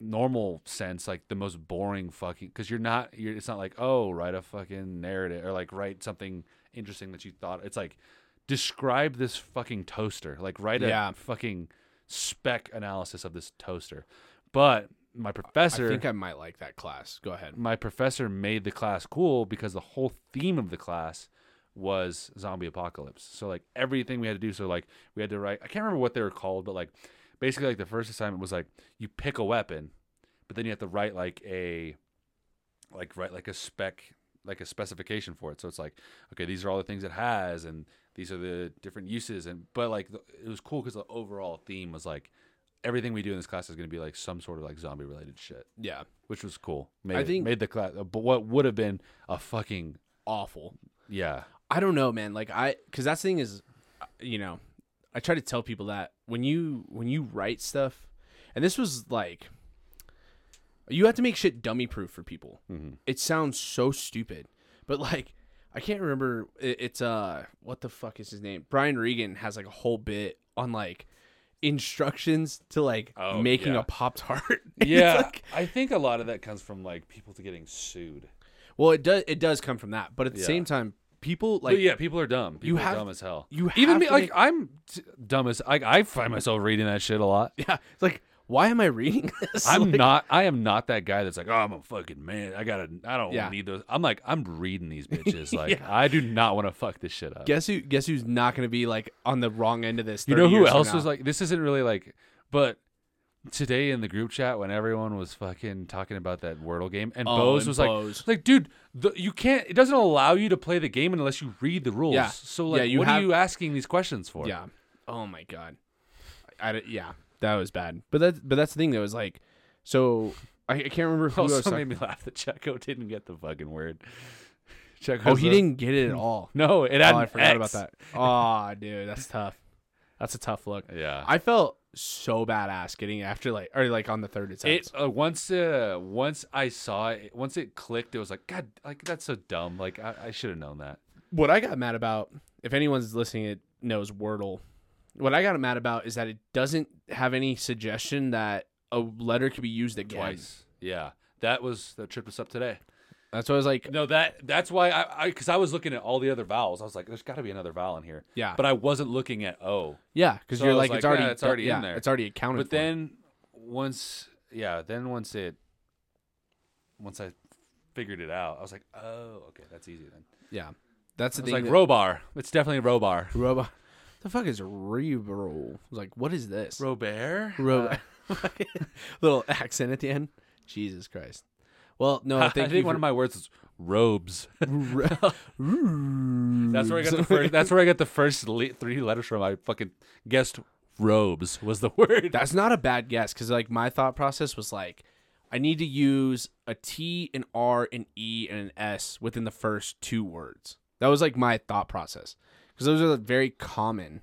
normal sense, like the most boring fucking. Because you're not, you're. It's not like oh, write a fucking narrative or like write something interesting that you thought. It's like describe this fucking toaster. Like write a Yeah. fucking spec analysis of this toaster. But my professor I think I might like that class. Go ahead. my professor made the class cool because the whole theme of the class was zombie apocalypse. So like everything we had to do. So like we had to write. I can't remember what they were called, but like basically like the first assignment was like you pick a weapon, but then you have to write like a like write like a spec like a specification for it. So it's like okay, these are all the things it has, and these are the different uses. And but like the, it was cool because the overall theme was like everything we do in this class is going to be like some sort of like zombie related shit Yeah, which was cool. Made, I it- think- made the class, but what would have been a fucking awful. yeah, I don't know, man. Like I, because that thing is, uh, you know, I try to tell people that when you when you write stuff, and this was like, you have to make shit dummy proof for people. It sounds so stupid, but like, I can't remember. It, it's uh, what the fuck is his name? Brian Regan has like a whole bit on like instructions to like Oh, making yeah. a pop tart. [LAUGHS] yeah. I think a lot of that comes from like people to getting sued. Well, it does it does come from that, but at the Yeah. same time, people like but yeah, people are dumb. People you are have- dumb as hell. you even me, like make- I'm t- dumb as like I find myself reading that shit a lot. [LAUGHS] yeah, it's like why am I reading [LAUGHS] this? I'm Like, not. I am not that guy that's like, oh, I'm a fucking man. I gotta. I don't Yeah. need those. I'm like, I'm reading these [LAUGHS] bitches. Like, Yeah. I do not want to fuck this shit up. Guess who? Guess who's not going to be like on the wrong end of this? you know who else was like? This isn't really like, but today in the group chat when everyone was fucking talking about that Wordle game, and Oh, Bose and was Bose. like, like, dude, the, you can't. It doesn't allow you to play the game unless you read the rules. Yeah. So Yeah, like, you what have- are you asking these questions for? Yeah. Oh my god. I, I- yeah, that was bad. But that but that's the thing that was like, so I, I can't remember who I was Also made me laugh that Checo didn't get the fucking word. Checo. Oh, he didn't get it at all. [LAUGHS] No, it had Oh, I forgot about that. Oh, dude, that's tough. That's a tough look. Yeah. I felt so badass getting after like or like on the third attempt. It uh, once uh once I saw it once it clicked it was like God like that's so dumb like I, I should have known that what I got mad about, if anyone's listening, it knows Wordle. What I got mad about is that it doesn't have any suggestion that a letter could be used again. twice yeah that was that tripped us up today That's why I was like, no that that's why I I because I was looking at all the other vowels I was like there's got to be another vowel in here yeah, but I wasn't looking at O yeah, because So you're like, like, it's already, yeah, it's already in yeah, there. It's already accounted. but for. then once yeah then once it once I figured it out I was like oh okay that's easy then yeah, that's the it's thing. like that- Robar it's definitely Robar Robo. The fuck is Rebro? Like, what is this? Robert Robo. Uh, [LAUGHS] Little accent at the end. Jesus Christ. Well, no, [LAUGHS] I thank think one of my words is robes. [LAUGHS] That's That's where I got the first. That's where I got the first le- three letters from. I fucking guessed robes was the word. That's not a bad guess because like my thought process was like, I need to use a T, an R, an E, and an S within the first two words. That was like my thought process because those are very common.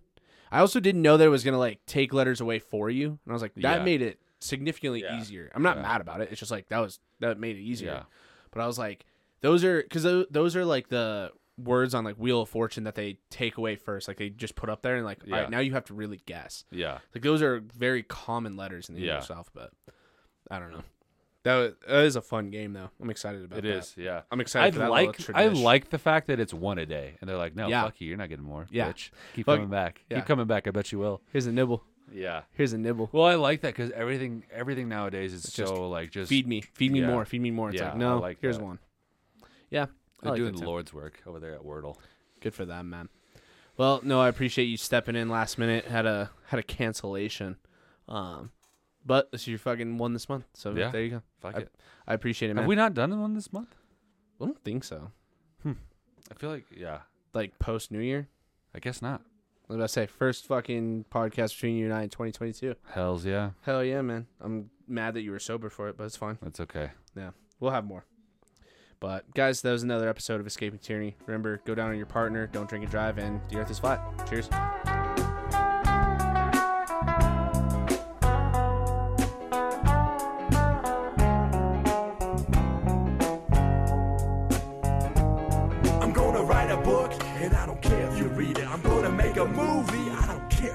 I also didn't know that it was gonna like take letters away for you, and I was like, that Yeah. made it significantly Yeah. easier. I'm not Yeah. mad about it. It's just like that was that made it easier. But I was like, those are because those, those are like the words on like Wheel of Fortune that they take away first. Like they just put up there and like, all right, now you have to really guess. yeah, Like those are very common letters in the. English alphabet. I don't know. That, was, that is a fun game though. I'm excited about it that. is. Yeah, I'm excited I for that like. I like the fact that it's one a day, and they're like, "No, Yeah. fuck you, you're not getting more, Yeah. bitch. Keep Fuck- coming back. yeah. Keep coming back. I bet you will." Here's a nibble. Yeah. Here's a nibble. Well, I like that because everything, everything nowadays is just so like just Feed me. Feed me yeah. more. Feed me more. It's Yeah, like no. like here's that. one. Yeah. They're like doing the. Lord's work over there at Wordle. Good for them, man. Well, no, I appreciate you stepping in last minute. Had a had a cancellation, um, but this is your fucking one this month. So Yeah. there you go. Fuck I- it. I appreciate it, man. Have we not done one this month? I don't think so. Hmm. I feel like yeah. Like post New Year. I guess not. What did I say? First fucking podcast between you and I in 2022. Hell's yeah. Hell yeah, man. I'm mad that you were sober for it, but it's fine. That's okay. Yeah. We'll have more. But guys, that was another episode of Escaping Tyranny. Remember, go down on your partner, don't drink and drive, and the earth is flat. Cheers.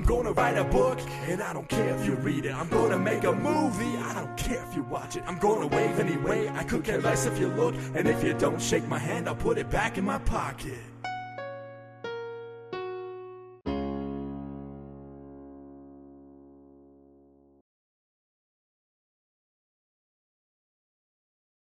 I'm gonna write a book, and I don't care if you read it. I'm gonna make a movie, I don't care if you watch it. I'm gonna wave anyway, I could care less if you look. And if you don't shake my hand, I'll put it back in my pocket.